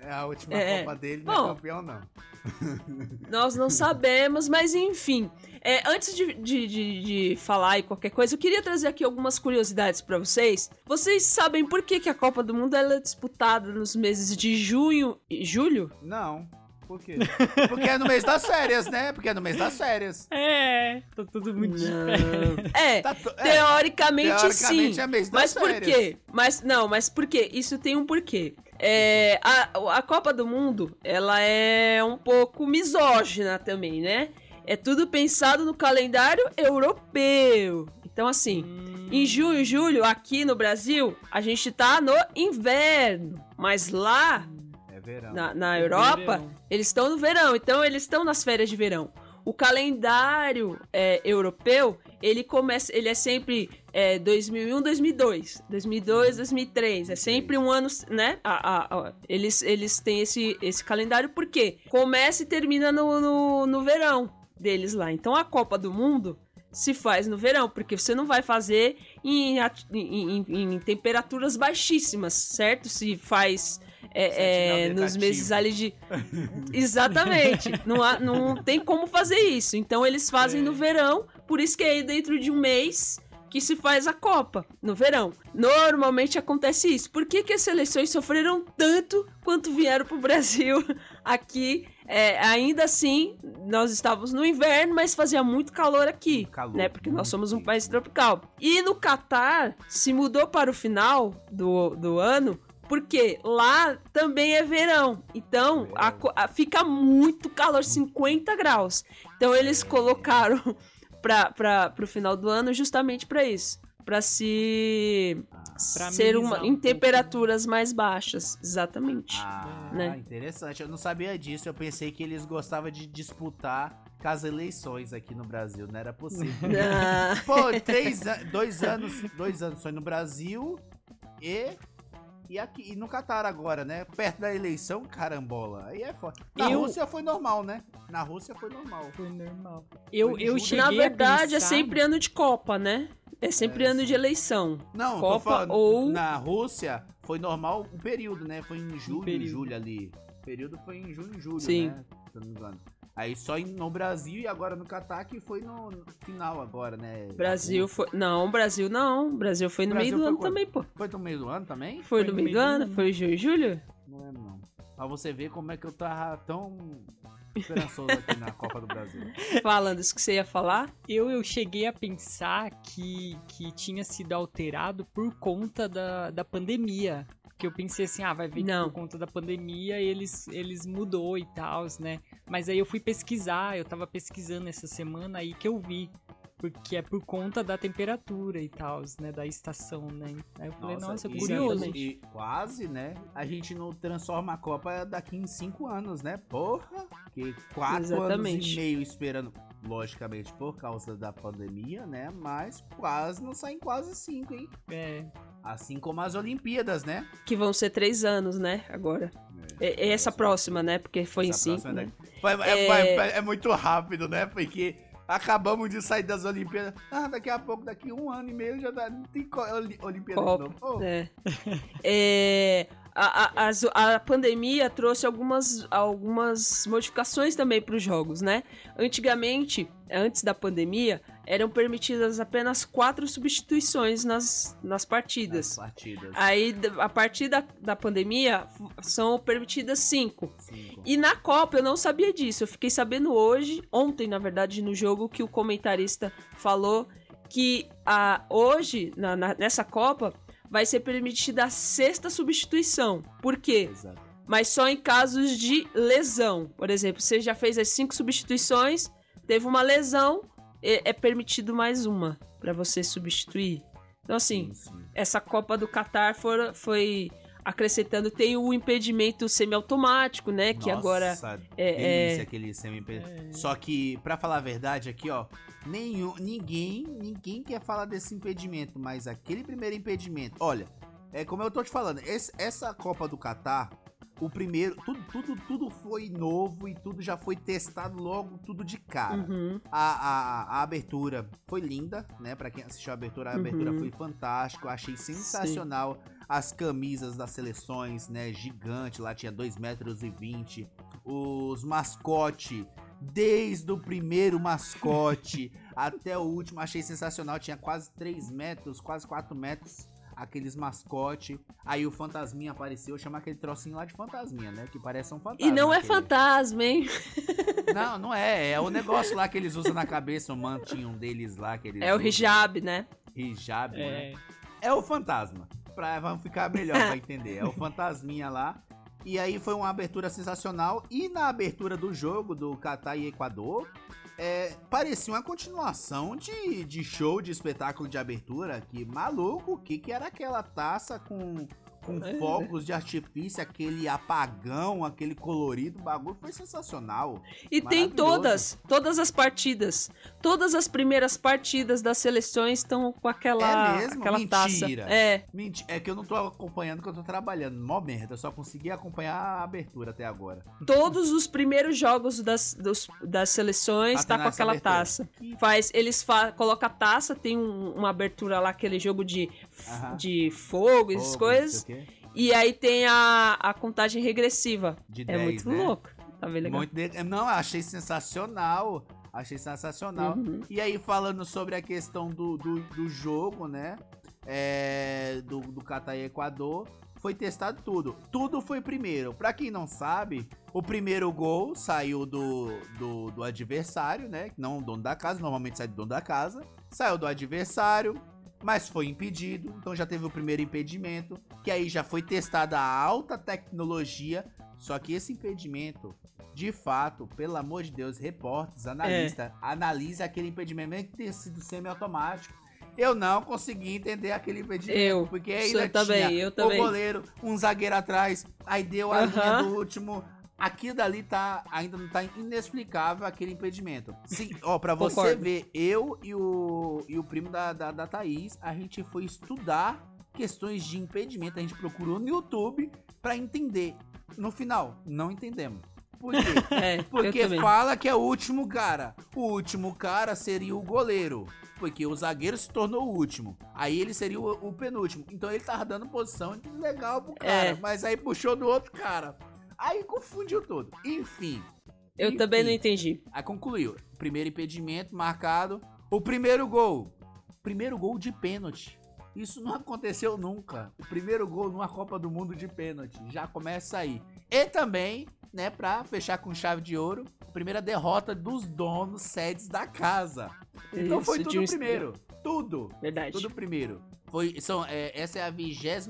É a última É, Copa dele, não bom. é campeão, não. *laughs* Nós não sabemos, mas enfim. É, antes de, de, de, de falar e qualquer coisa, eu queria trazer aqui algumas curiosidades pra vocês. Vocês sabem por que, que a Copa do Mundo é disputada nos meses de junho e julho? Não. Por quê? *laughs* Porque é no mês das férias, né? Porque é no mês das férias. É, tá tudo muito diferente. É, Tá to- é, teoricamente, teoricamente sim. é mês das Mas por férias. quê? Mas não, mas por quê? Isso tem um porquê. É, a, a Copa do Mundo, ela é um pouco misógina também, né? É tudo pensado no calendário europeu. Então, assim, em junho e julho, aqui no Brasil, a gente tá no inverno. Mas lá, verão. na, na Europa, Verão. eles estão no verão. Então, eles estão nas férias de verão. O calendário é, europeu, ele começa, ele é sempre é, 2001, 2002, 2002, 2003. É sempre um ano, né? A- a- a- eles, eles têm esse, esse calendário porque começa e termina no, no, no verão deles lá. Então, a Copa do Mundo se faz no verão, porque você não vai fazer em, em- em- em temperaturas baixíssimas, certo? Se faz é, é, nos meses ali de. Exatamente. não, há- não tem como fazer isso. Então eles fazem É. no verão, por isso que é aí dentro de um mês que se faz a Copa, no verão. Normalmente acontece isso. Por que, que as seleções sofreram tanto quanto vieram pro Brasil *laughs* aqui? É, ainda assim, nós estávamos no inverno, mas fazia muito calor aqui, Calor, né? Porque nós somos um país tropical. E no Catar, se mudou para o final do, do ano, porque lá também é verão. Então, a a- fica muito calor, 50 graus. Então, eles colocaram *laughs* para o final do ano justamente para isso. Para se Pra ser uma, um em pouco. temperaturas mais baixas. Exatamente. Ah, né? interessante. Eu não sabia disso. Eu pensei que eles gostavam de disputar com as eleições aqui no Brasil. Não era possível. Ah, *laughs* Pô, três, dois anos, dois anos foi no Brasil e e aqui e no Catar agora, né? Perto da eleição, carambola. Aí é foda. Na Eu- Rússia foi normal, né? Na Rússia foi normal. Foi normal. Eu, Foi eu cheguei na verdade, a é pensar... sempre ano de Copa, né? É sempre É, ano de eleição. Não, tô Copa falando, ou- na Rússia foi normal o período, né? Foi em julho, período. julho ali. O período foi em junho e julho, Sim. né? Se eu não me engano. Aí só em- no Brasil e agora no Catar que foi no, no final agora, né? Brasil foi. Não, Brasil não. Brasil foi no Brasil meio do foi ano quando? também, pô. Foi no meio do ano também? Foi, no meio do ano? Foi junho e julho? Não lembro não. Pra você ver como é que eu tava tão esperançoso aqui na Copa do Brasil. *laughs* Falando isso que você ia falar. Eu, eu cheguei a pensar que, que tinha sido alterado por conta da, da pandemia. Que eu pensei assim, ah, vai ver que Não. por conta da pandemia eles, eles mudou e tal, né? Mas aí eu fui pesquisar, eu tava pesquisando essa semana aí que eu vi. Porque é por conta da temperatura e tal, né? Da estação, né? Aí eu falei, nossa, e- curioso. E, quase, né? A gente não transforma a Copa daqui em cinco anos, né? Porra! Que quatro anos Exatamente. e meio esperando. logicamente por causa da pandemia, né? Mas quase não saem quase cinco, hein? É. Assim como as Olimpíadas, né? Que vão ser três anos, né? Agora. É, é essa próxima, né? Porque foi em cinco. próxima né? é, É. é muito rápido, né? Porque acabamos de sair das Olimpíadas. Ah, daqui a pouco, daqui um ano e meio já dá, não tem Olimpíada de Copa. novo. Oh, É. *laughs* É, a, a- a pandemia trouxe algumas, algumas modificações também para os jogos, né? Antigamente, antes da pandemia, eram permitidas apenas quatro substituições nas, nas nas partidas. partidas. Aí, a partir da, da pandemia, são permitidas cinco. Cinco. E na Copa eu não sabia disso. Eu fiquei sabendo hoje, ontem, na verdade, no jogo, que o comentarista falou que a, hoje, na- na- nessa Copa, vai ser permitida a sexta substituição. Por quê? Exato. Mas só em casos de lesão. Por exemplo, você já fez as cinco substituições, teve uma lesão, é, é permitido mais uma para você substituir. Então, assim, Sim, sim. essa Copa do Catar for- foi acrescentando, tem o impedimento semiautomático, né? Que Nossa, agora é- é- aquele semi Só que, pra falar a verdade aqui, ó, nenhum, ninguém, ninguém quer falar desse impedimento, mas aquele primeiro impedimento, olha, é como eu tô te falando, esse- essa Copa do Catar, o primeiro, tudo, tudo, tudo foi novo e tudo já foi testado logo, tudo de cara. Uhum. A, a, a abertura foi linda, né? Pra quem assistiu a abertura, a abertura Uhum. foi fantástica. Achei sensacional as camisas das seleções, né? Gigante, lá tinha 2 metros e 20. Os mascote, desde o primeiro mascote *laughs* até o último, achei sensacional. Tinha quase 3 metros, quase 4 metros. Aqueles mascote. Aí o fantasminha apareceu, chamar aquele trocinho lá de fantasminha, né? Que parece um fantasma. E não é aquele- fantasma, hein? não, não é. É o negócio lá que eles usam na cabeça, o mantinho deles lá. Que eles É o usam. hijab, né? Hijab, né? É. É o fantasma. Pra, vamos ficar melhor pra entender. É o fantasminha lá. E aí foi uma abertura sensacional. E na abertura do jogo do Catar e Equador, é, parecia uma continuação de, de show, de espetáculo de abertura. Que maluco, o que, que era aquela taça com, com É. fogos de artifício, aquele apagão, aquele colorido. O bagulho foi sensacional. E tem todas, todas as partidas. Todas as primeiras partidas das seleções estão com aquela, É mesmo? aquela Mentira. taça. É, Mentira, é que eu não tô acompanhando, que eu tô trabalhando. Mó merda, eu só consegui acompanhar a abertura até agora. todos os primeiros jogos das, dos- das seleções Ah, tá com aquela abertura. taça. Faz, eles fa colocam a taça, tem um- uma abertura lá, aquele jogo de, Aham. de fogo, essas Fogo, coisas. E aí tem a, a contagem regressiva. De é 10, muito né? louco. Tá bem legal. Muito de- Não, achei sensacional. Achei sensacional. Uhum. E aí, falando sobre a questão do, do, do jogo, né? É, do, do Catar e Equador, foi testado tudo. Tudo foi primeiro. Pra quem não sabe, o primeiro gol saiu do, do, do adversário, né? Não o dono da casa, normalmente sai do dono da casa. Saiu do adversário, mas foi impedido. Então já teve o primeiro impedimento. Que aí já foi testada a alta tecnologia. Só que esse impedimento de fato, pelo amor de Deus, repórteres, analistas, analise aquele impedimento, mesmo que tenha sido semiautomático. Eu não consegui entender aquele impedimento. Eu. Porque ainda eu também, tinha eu o também. goleiro, um zagueiro atrás, aí deu a Aham. linha do último. Aquilo dali tá, ainda não tá inexplicável aquele impedimento. Sim, *coughs* ó, pra você Concordo. ver, eu e o, e o primo da, da, da Thaís, a gente foi estudar questões de impedimento, a gente procurou no YouTube pra entender. No final, não entendemos. Por quê? *laughs* É, Porque fala que é o último cara. O último cara seria o goleiro. Porque o zagueiro se tornou o último. Aí ele seria o, o penúltimo. Então ele tava dando posição legal pro cara. É. Mas aí puxou do outro cara. Aí confundiu tudo. Enfim. Eu também não enfim. entendi. Aí concluiu. Primeiro impedimento marcado. O primeiro gol. Primeiro gol de pênalti. Isso não aconteceu nunca. O primeiro gol numa Copa do Mundo de pênalti. Já começa aí. E também, né, pra fechar com chave de ouro, primeira derrota dos donos sedes da casa. Então foi Isso, de tudo um- primeiro. Tudo. Verdade. Tudo primeiro. Foi, são, é, essa é a 22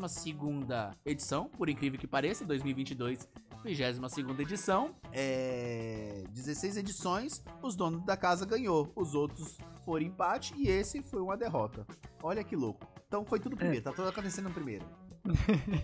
edição, por incrível que pareça, 2022. 22 edição. É, 16 edições, os donos da casa ganhou. Os outros foram empate e esse foi uma derrota. Olha que louco. Então foi tudo primeiro, tá tudo acontecendo no primeiro.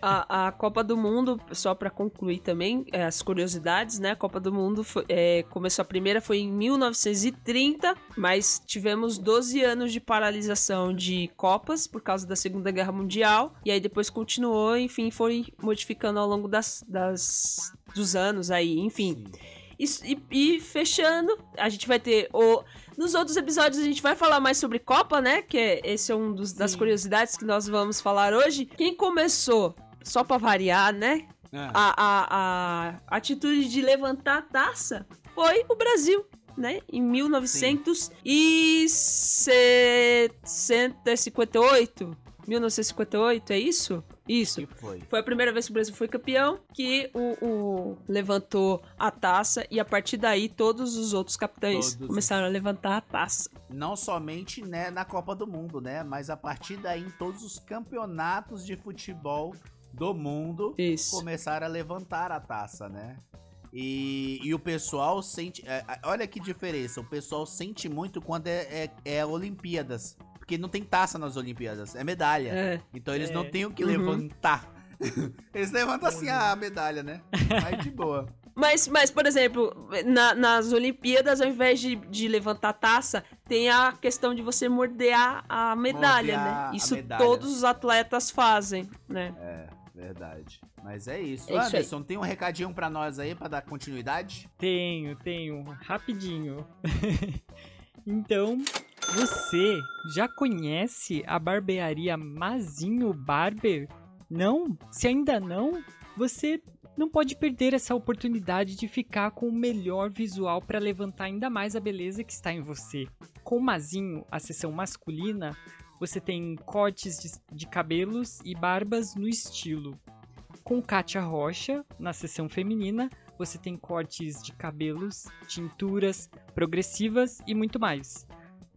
A, a Copa do Mundo, só pra concluir também, é, as curiosidades, né? A Copa do Mundo foi- é, começou a primeira foi em 1930, mas tivemos 12 anos de paralisação de Copas por causa da Segunda Guerra Mundial. E aí depois continuou, enfim, foi modificando ao longo das, das- dos anos aí, enfim. Isso- E, e fechando, a gente vai ter o. Nos outros episódios a gente vai falar mais sobre Copa, né? Que é, esse é um dos, das curiosidades que nós vamos falar hoje. Quem começou, só pra variar, né? Ah, A, a, a atitude de levantar a taça foi o Brasil. Né? Em 1958. 1958, é isso? Isso. que foi? Foi a primeira vez que o Brasil foi campeão, que o, o- levantou a taça e a partir daí todos os outros capitães Todos começaram a levantar a taça. Não somente né, na Copa do Mundo, né? Mas a partir daí em todos os campeonatos de futebol do mundo Isso. começaram a levantar a taça, né? E, e o pessoal sente. é, é, olha que diferença. O pessoal sente muito quando é, é, é Olimpíadas. Porque não tem taça nas Olimpíadas, é medalha. É. Então eles É. não têm o que Uhum. levantar. *laughs* eles levantam assim a medalha, né? Mas de boa. Mas, mas, por exemplo, na- nas Olimpíadas, ao invés de, de levantar a taça, tem a questão de você morder a, a medalha, Morder a- né? Isso medalha. todos os atletas fazem, né? É, verdade. Mas é isso. É isso aí. Anderson, tem um recadinho pra nós aí pra dar continuidade? Tenho, tenho. Rapidinho. *laughs* então, você já conhece a barbearia Mazinho Barber? Não? Se ainda não, você não pode perder essa oportunidade de ficar com o melhor visual para levantar ainda mais a beleza que está em você. Com Mazinho, a seção masculina, você tem cortes de, de cabelos e barbas no estilo. Com Kátia Rocha, na seção feminina, você tem cortes de cabelos, tinturas, progressivas e muito mais.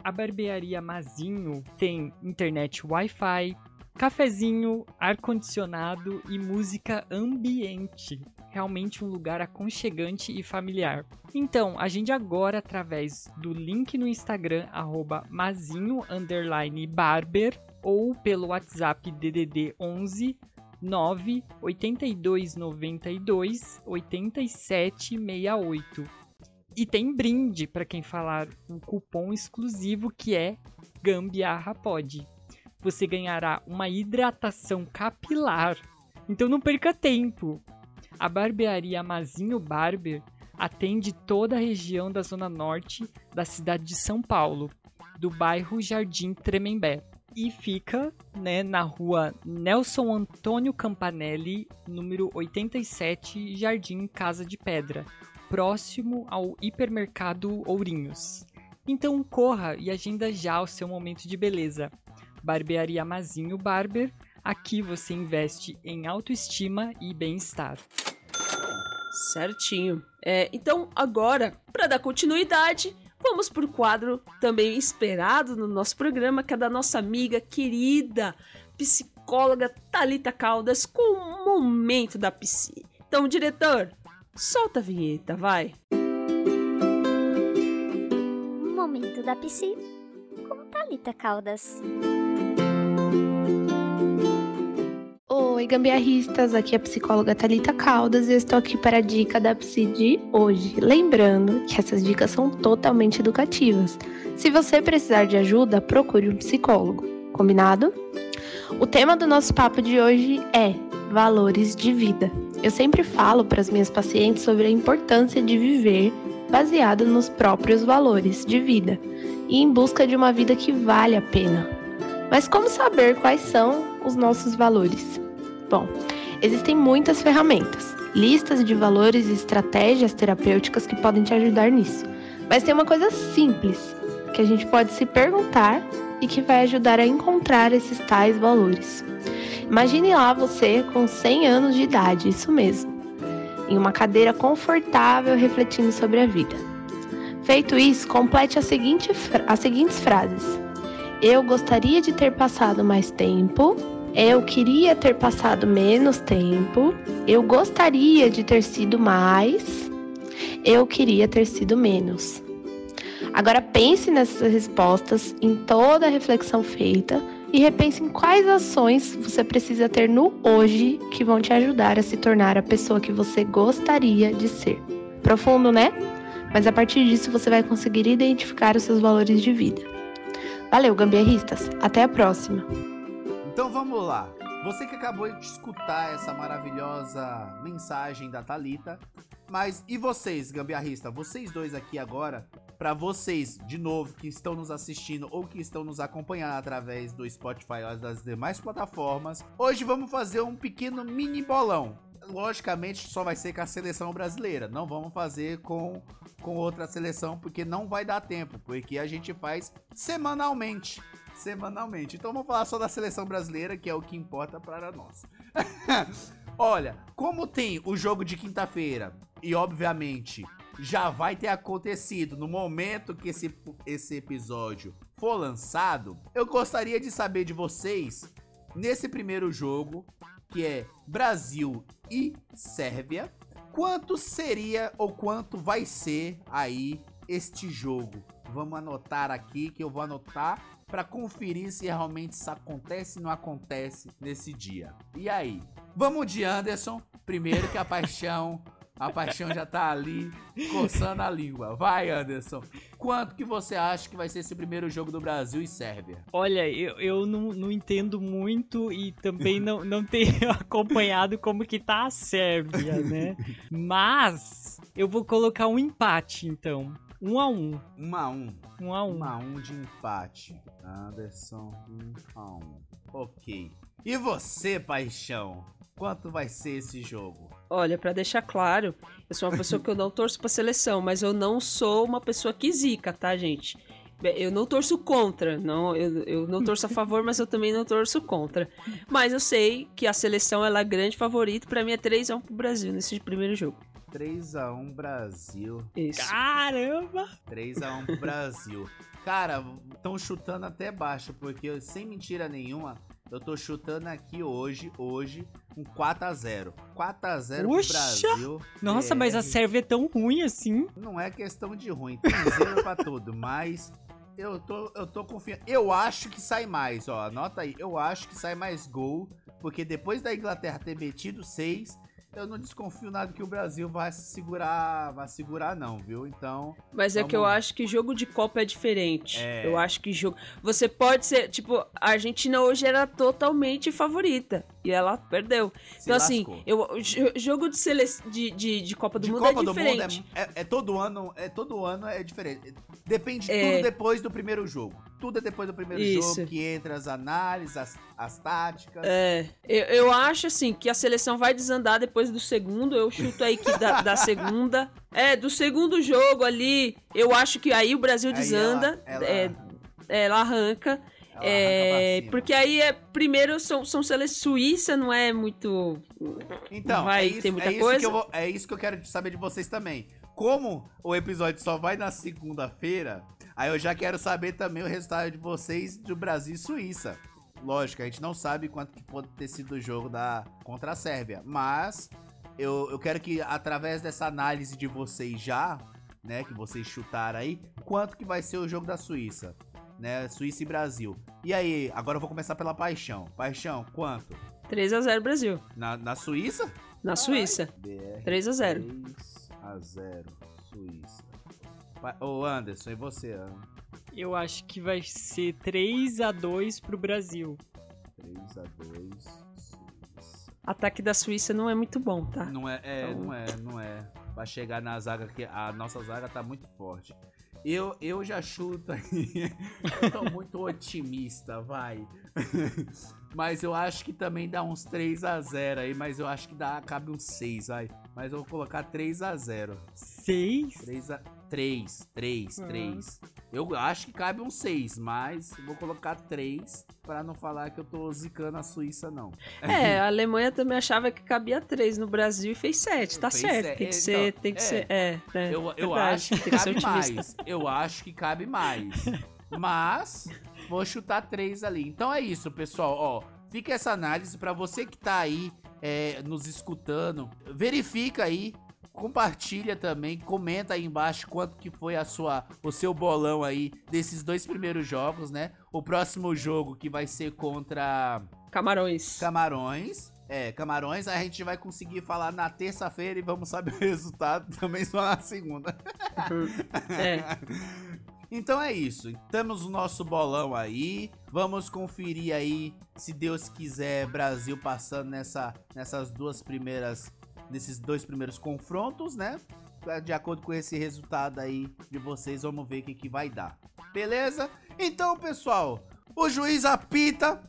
A barbearia Mazinho tem internet Wi-Fi, cafezinho, ar-condicionado e música ambiente. Realmente um lugar aconchegante e familiar. Então, agende agora através do link no Instagram, arroba mazinho, barber, ou pelo WhatsApp DDD 11 9 82 92 87 68. E tem brinde para quem falar um cupom exclusivo que é Gambiarra Pod. Você ganhará uma hidratação capilar. Então não perca tempo. A barbearia Mazinho Barber atende toda a região da zona norte da cidade de São Paulo, do bairro Jardim Tremembé e fica né, na rua Nelson Antônio Campanelli, número 87, Jardim Casa de Pedra, próximo ao hipermercado Ourinhos. Então corra e agenda já o seu momento de beleza. Barbearia Mazinho Barber, aqui você investe em autoestima e bem-estar. Certinho. É, então, agora, para dar continuidade, vamos pro quadro também esperado no nosso programa, que é da nossa amiga querida psicóloga Talita Caldas com o momento da psi. Então, diretor, solta a vinheta, vai. Momento da Psi com Thalita Caldas. Oi, gambiarristas, aqui é a psicóloga Thalita Caldas e eu estou aqui para a dica da Psi de hoje. Lembrando que essas dicas são totalmente educativas. Se você precisar de ajuda, procure um psicólogo. Combinado? O tema do nosso papo de hoje é valores de vida. Eu sempre falo para as minhas pacientes sobre a importância de viver baseado nos próprios valores de vida e em busca de uma vida que vale a pena. Mas como saber quais são os nossos valores? Bom, existem muitas ferramentas, listas de valores e estratégias terapêuticas que podem te ajudar nisso. Mas tem uma coisa simples que a gente pode se perguntar e que vai ajudar a encontrar esses tais valores. Imagine lá você com 100 anos de idade, isso mesmo, em uma cadeira confortável refletindo sobre a vida. Feito isso, complete a seguinte as seguintes frases. Eu gostaria de ter passado mais tempo. Eu queria ter passado menos tempo. Eu gostaria de ter sido mais. Eu queria ter sido menos. Agora pense nessas respostas, em toda a reflexão feita e repense em quais ações você precisa ter no hoje que vão te ajudar a se tornar a pessoa que você gostaria de ser. Profundo, né? Mas a partir disso você vai conseguir identificar os seus valores de vida. Valeu, gambiarristas! Até a próxima! Então vamos lá. Você que acabou de escutar essa maravilhosa mensagem da Talita, mas e vocês, gambiarrista? Vocês dois aqui agora, para vocês de novo que estão nos assistindo ou que estão nos acompanhando através do Spotify ou das demais plataformas, hoje vamos fazer um pequeno mini bolão. Logicamente só vai ser com a seleção brasileira, não vamos fazer com com outra seleção porque não vai dar tempo, porque a gente faz semanalmente semanalmente. Então vamos falar só da seleção brasileira, que é o que importa para nós. *laughs* Olha, como tem o jogo de quinta-feira e obviamente já vai ter acontecido no momento que esse, esse episódio for lançado, eu gostaria de saber de vocês nesse primeiro jogo, que é Brasil e Sérvia, quanto seria ou quanto vai ser aí este jogo? Vamos anotar aqui que eu vou anotar para conferir se realmente isso acontece ou não acontece nesse dia. E aí? Vamos de Anderson, primeiro que a paixão, a paixão já tá ali coçando a língua. Vai, Anderson. Quanto que você acha que vai ser esse primeiro jogo do Brasil e Sérvia? Olha, eu, eu não, não entendo muito e também não, não tenho *laughs* acompanhado como que tá a Sérvia, né? Mas eu vou colocar um empate, então. Um a um. Um a um. Um a um. Um a um de empate. Anderson, um a um. Ok. E você, paixão? Quanto vai ser esse jogo? Olha, para deixar claro, eu sou uma pessoa que eu não torço pra seleção, mas eu não sou uma pessoa que zica, tá, gente? Eu não torço contra, não, eu, eu não torço a favor, mas eu também não torço contra. Mas eu sei que a seleção ela é grande favorita, para mim é 3 a 1 pro Brasil nesse primeiro jogo. 3x1 Brasil. Isso. Caramba! 3x1 pro Brasil. Cara, estão chutando até baixo, porque sem mentira nenhuma, eu tô chutando aqui hoje, hoje, um 4x0. 4x0 pro Brasil. Nossa, é... mas a Sérvia é tão ruim assim. Não é questão de ruim, tem zero pra tudo, mas eu tô, eu tô confiando. Eu acho que sai mais, ó. Anota aí. Eu acho que sai mais gol. Porque depois da Inglaterra ter metido 6, eu não desconfio nada que o Brasil vai se segurar, vai segurar não, viu? Então. Mas é vamos... que eu acho que jogo de Copa é diferente. É... Eu acho que jogo, você pode ser, tipo, a Argentina hoje era totalmente favorita e ela perdeu. Se então assim, lascou. eu jogo de, sele... de, de, de Copa do de Mundo Copa é do diferente. Mundo é, é, é, todo ano, é todo ano é diferente. Depende É. tudo depois do primeiro jogo. Tudo é depois do primeiro Isso. jogo que entra as análises, as, as táticas. É, eu, eu acho assim que a seleção vai desandar depois do segundo. Eu chuto aí que da, *laughs* da segunda. É, do segundo jogo ali, eu acho que aí o Brasil Aí desanda. ela- ela- é, ela arranca. É, porque aí é primeiro são, são seleções Suíça não é muito Então, vai é isso, ter muita é isso coisa. Que eu vou- é isso que eu quero saber de vocês também. Como o episódio só vai na segunda-feira, aí eu já quero saber também o resultado de vocês do Brasil e Suíça. Lógico, a gente não sabe quanto que pode ter sido o jogo da contra a Sérvia, mas eu, eu quero que através dessa análise de vocês já, né, que vocês chutaram aí, quanto que vai ser o jogo da Suíça, né, Suíça e Brasil. E aí, agora eu vou começar pela Paixão. Paixão, quanto? 3 a 0 Brasil. Na, na Suíça? Na Suíça. BR 3 a 0. 3 a 0 Suíça. Ô Anderson, e você? Ana? Eu acho que vai ser 3 a 2 pro Brasil. 3 a 2 Suíça. Ataque da Suíça não é muito bom, tá? Não é, é, Então- não é, não é. Vai chegar na zaga que a nossa zaga tá muito forte. Eu, eu já chuto aí. *laughs* eu tô muito otimista, vai. *laughs* mas eu acho que também dá uns 3 a 0 aí, mas eu acho que dá cabe uns 6, vai. Mas eu vou colocar 3 a 0. 6? 3 a 3, 3, Ah. 3. Eu acho que cabe um 6, mas vou colocar 3 pra não falar que eu tô zicando a Suíça, não. É, *laughs* a Alemanha também achava que cabia 3 no Brasil e fez 7. Tá Fez certo, sete. tem que É, ser, então, tem que é. ser, é, é Eu, eu acho que cabe mais. Eu acho que cabe mais. *laughs* Mas vou chutar 3 ali. Então é isso, pessoal. Ó, fica essa análise pra você que tá aí é, nos escutando. Verifica aí compartilha também, comenta aí embaixo quanto que foi a sua, o seu bolão aí desses dois primeiros jogos, né? O próximo jogo que vai ser contra Camarões. Camarões. É, Camarões, a gente vai conseguir falar na terça-feira e vamos saber o *laughs* resultado também só na segunda. É. *laughs* Então é isso. Temos o nosso bolão aí. Vamos conferir aí, se Deus quiser, Brasil passando nessa, nessas duas primeiras. Nesses dois primeiros confrontos, né? De acordo com esse resultado aí de vocês, vamos ver o que, que vai dar. Beleza? Então, pessoal, o juiz apita.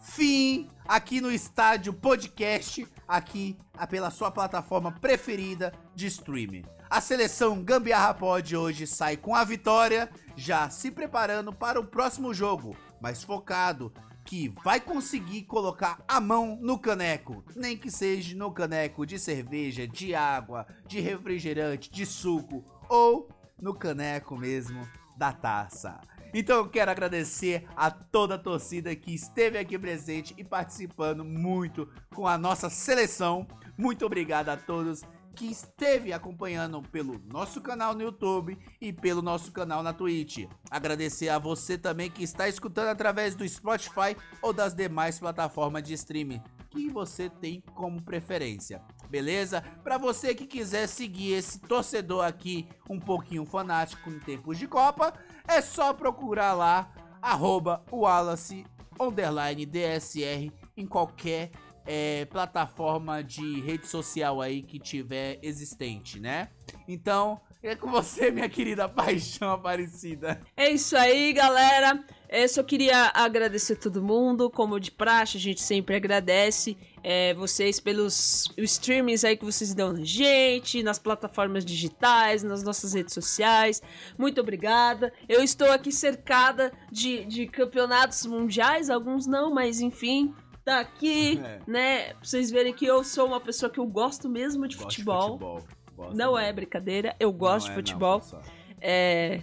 Fim aqui no Estádio Podcast, aqui pela sua plataforma preferida de streaming. A seleção Gambiarra Pod hoje sai com a vitória, já se preparando para o próximo jogo, mas focado que vai conseguir colocar a mão no caneco, nem que seja no caneco de cerveja, de água, de refrigerante, de suco ou no caneco mesmo da taça. Então eu quero agradecer a toda a torcida que esteve aqui presente e participando muito com a nossa seleção. Muito obrigado a todos que esteve acompanhando pelo nosso canal no YouTube e pelo nosso canal na Twitch. Agradecer a você também que está escutando através do Spotify ou das demais plataformas de streaming que você tem como preferência. Beleza? Para você que quiser seguir esse torcedor aqui um pouquinho fanático em tempos de Copa, é só procurar lá arroba Wallace underline DSR em qualquer é, plataforma de rede social aí que tiver existente, né? Então, é com você, minha querida paixão aparecida. É isso aí, galera. Eu só queria agradecer todo mundo, como de praxe, a gente sempre agradece é, vocês pelos streamings aí que vocês dão na gente, nas plataformas digitais, nas nossas redes sociais. Muito obrigada. Eu estou aqui cercada de, de campeonatos mundiais, alguns não, mas enfim, tá aqui, é. né? Pra vocês verem que eu sou uma pessoa que eu gosto mesmo de gosto futebol. De futebol. Não mesmo. é brincadeira, eu gosto não de é, futebol. Não, é.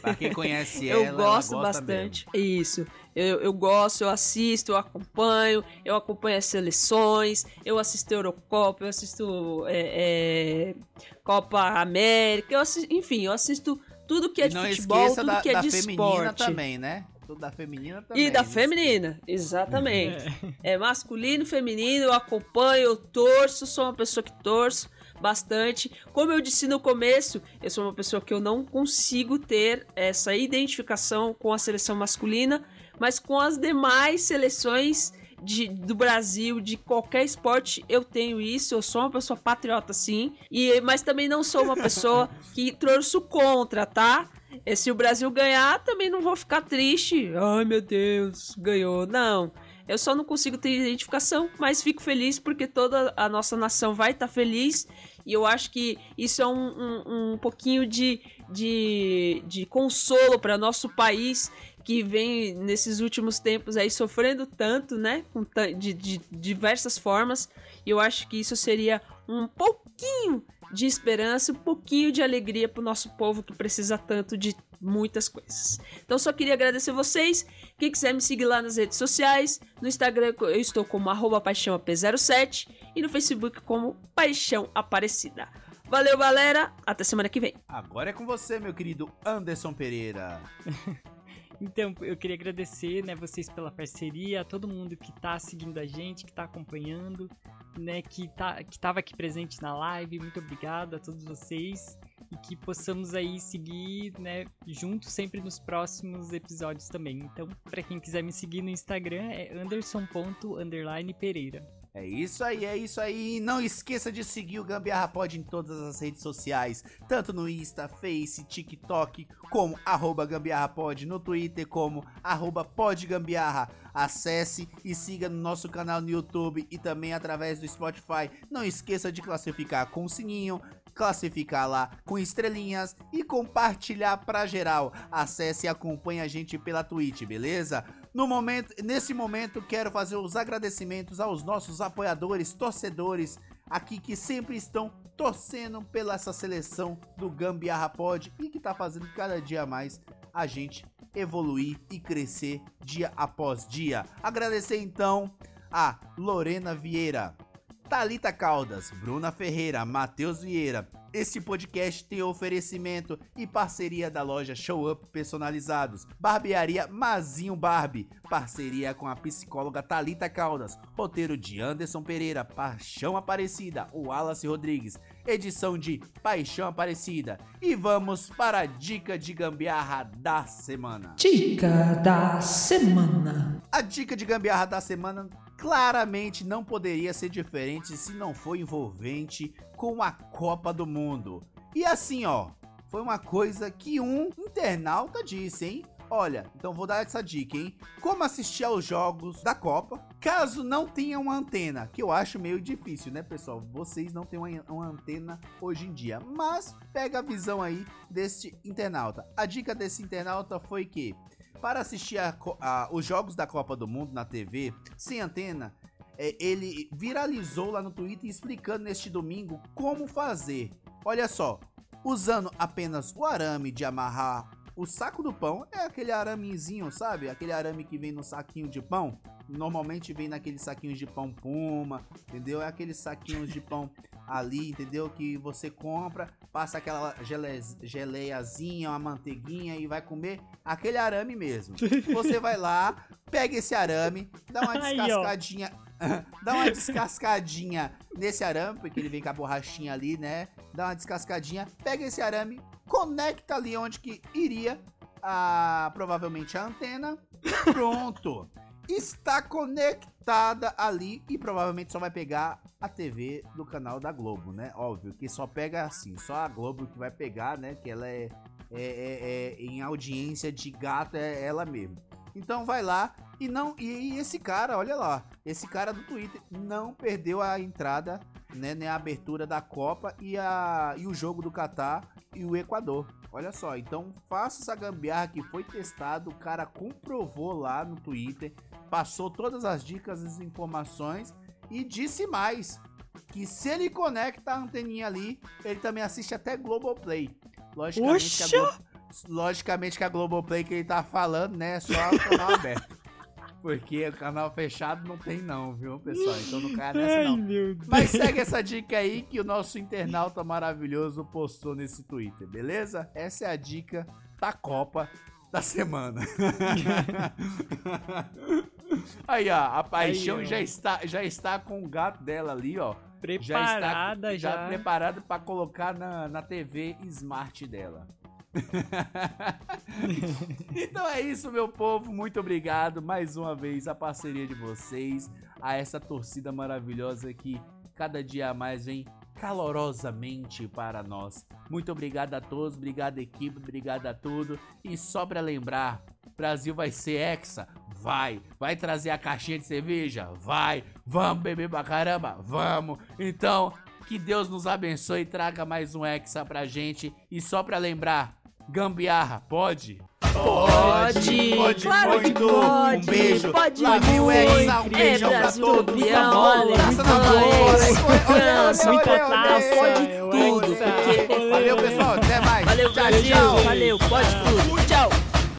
Pra quem conhece *laughs* ela, eu gosto ela bastante. Mesmo. Isso. Eu, eu gosto, eu assisto, eu acompanho, eu acompanho as seleções, eu assisto Eurocopa, eu assisto é, é, Copa América, eu assisto, enfim, eu assisto tudo que é de futebol, tudo da, que é da de feminina esporte. também, né? Da feminina também. E da feminina, exatamente. é masculino, feminino, eu acompanho, eu torço, sou uma pessoa que torço bastante. Como eu disse no começo, eu sou uma pessoa que eu não consigo ter essa identificação com a seleção masculina, mas com as demais seleções de, do Brasil, de qualquer esporte, eu tenho isso. Eu sou uma pessoa patriota, sim. E, mas também não sou uma pessoa *laughs* que torço contra, tá? E se o Brasil ganhar, também não vou ficar triste. Ai meu Deus, ganhou. Não. Eu só não consigo ter identificação, mas fico feliz porque toda a nossa nação vai estar tá feliz e eu acho que isso é um, um, um pouquinho de, de, de consolo para nosso país que vem nesses últimos tempos aí sofrendo tanto, né? De, de diversas formas. E eu acho que isso seria um pouquinho de esperança, um pouquinho de alegria para o nosso povo que precisa tanto de muitas coisas. Então só queria agradecer vocês. Quem quiser me seguir lá nas redes sociais, no Instagram eu estou como paixãoap07 e no Facebook como Paixão Aparecida. Valeu, galera. Até semana que vem. Agora é com você, meu querido Anderson Pereira. *laughs* Então, eu queria agradecer, né, vocês pela parceria, todo mundo que tá seguindo a gente, que tá acompanhando, né, que tá que tava aqui presente na live. Muito obrigado a todos vocês e que possamos aí seguir, né, juntos sempre nos próximos episódios também. Então, para quem quiser me seguir no Instagram é anderson.pereira. É isso aí, é isso aí. Não esqueça de seguir o Gambiarra Pod em todas as redes sociais, tanto no Insta, Face, TikTok, como arroba Gambiarra Pod, no Twitter como arroba podgambiarra. Acesse e siga no nosso canal no YouTube e também através do Spotify. Não esqueça de classificar com o sininho, classificar lá com estrelinhas e compartilhar para geral. Acesse e acompanhe a gente pela Twitch, beleza? No momento, nesse momento quero fazer os agradecimentos aos nossos apoiadores, torcedores aqui que sempre estão torcendo pela essa seleção do Gambiarra Pod e que tá fazendo cada dia mais a gente evoluir e crescer dia após dia. Agradecer então a Lorena Vieira, Talita Caldas, Bruna Ferreira, Matheus Vieira. Este podcast tem oferecimento e parceria da loja Show Up Personalizados, Barbearia Mazinho Barbie, parceria com a psicóloga Talita Caldas, roteiro de Anderson Pereira, Paixão Aparecida, Wallace Rodrigues, edição de Paixão Aparecida. E vamos para a dica de gambiarra da semana. Dica da semana. A dica de gambiarra da semana claramente não poderia ser diferente se não for envolvente com a Copa do Mundo. E assim, ó, foi uma coisa que um internauta disse, hein? Olha, então vou dar essa dica, hein? Como assistir aos jogos da Copa, caso não tenha uma antena, que eu acho meio difícil, né, pessoal? Vocês não têm uma, uma antena hoje em dia, mas pega a visão aí deste internauta. A dica desse internauta foi que para assistir a, a, os jogos da Copa do Mundo na TV, sem antena, é, ele viralizou lá no Twitter explicando neste domingo como fazer. Olha só, usando apenas o arame de amarrar o saco do pão, é aquele aramezinho, sabe? Aquele arame que vem no saquinho de pão. Normalmente vem naqueles saquinhos de pão puma, entendeu? É aqueles saquinhos de pão ali, entendeu? Que você compra, passa aquela gele, geleiazinha, uma manteiguinha e vai comer aquele arame mesmo. *laughs* Você vai lá, pega esse arame, dá uma descascadinha, *laughs* dá uma descascadinha nesse arame, porque ele vem com a borrachinha ali, né? Dá uma descascadinha, pega esse arame, conecta ali onde que iria a provavelmente a antena. *laughs* Pronto. Está conectada ali e provavelmente só vai pegar a TV do canal da Globo, né? Óbvio que só pega assim, só a Globo que vai pegar, né? Que ela é, é, é, é em audiência de gato, é ela mesmo. Então vai lá e não e esse cara, olha lá, esse cara do Twitter não perdeu a entrada, né, né a abertura da Copa e a e o jogo do Catar e o Equador. Olha só, então faça essa gambiarra que foi testado, o cara comprovou lá no Twitter, passou todas as dicas, as informações e disse mais que se ele conecta a anteninha ali, ele também assiste até Globoplay. Logicamente que, a Glo... Logicamente que a Globoplay que ele tá falando, né, é só o canal *laughs* aberto. Porque o canal fechado não tem não, viu, pessoal? Então não cai nessa não. Ai, Mas segue essa dica aí que o nosso internauta maravilhoso postou nesse Twitter, beleza? Essa é a dica da Copa da semana. *laughs* aí, ó, a paixão aí, já está já está com o gato dela ali, ó. Preparada já. já, já preparada para colocar na, na TV Smart dela. *laughs* então é isso, meu povo. Muito obrigado mais uma vez a parceria de vocês, a essa torcida maravilhosa que cada dia a mais vem calorosamente para nós. Muito obrigado a todos, obrigado equipe, obrigado a tudo. E só para lembrar, Brasil vai ser hexa? Vai. Vai trazer a caixinha de cerveja? Vai. Vamos beber pra caramba? Vamos. Então, que Deus nos abençoe e traga mais um hexa pra gente. E só pra lembrar, gambiarra, pode? Pode, pode claro muito. que pode, um beijo. pode Lá vem o Hexa, um muito. beijão É pra todos. campeão, olha, muita olha, taça, Pode tudo, Valeu, pessoal. Até mais. Valeu, Tchau, Brasil. tchau. Valeu, pode tudo.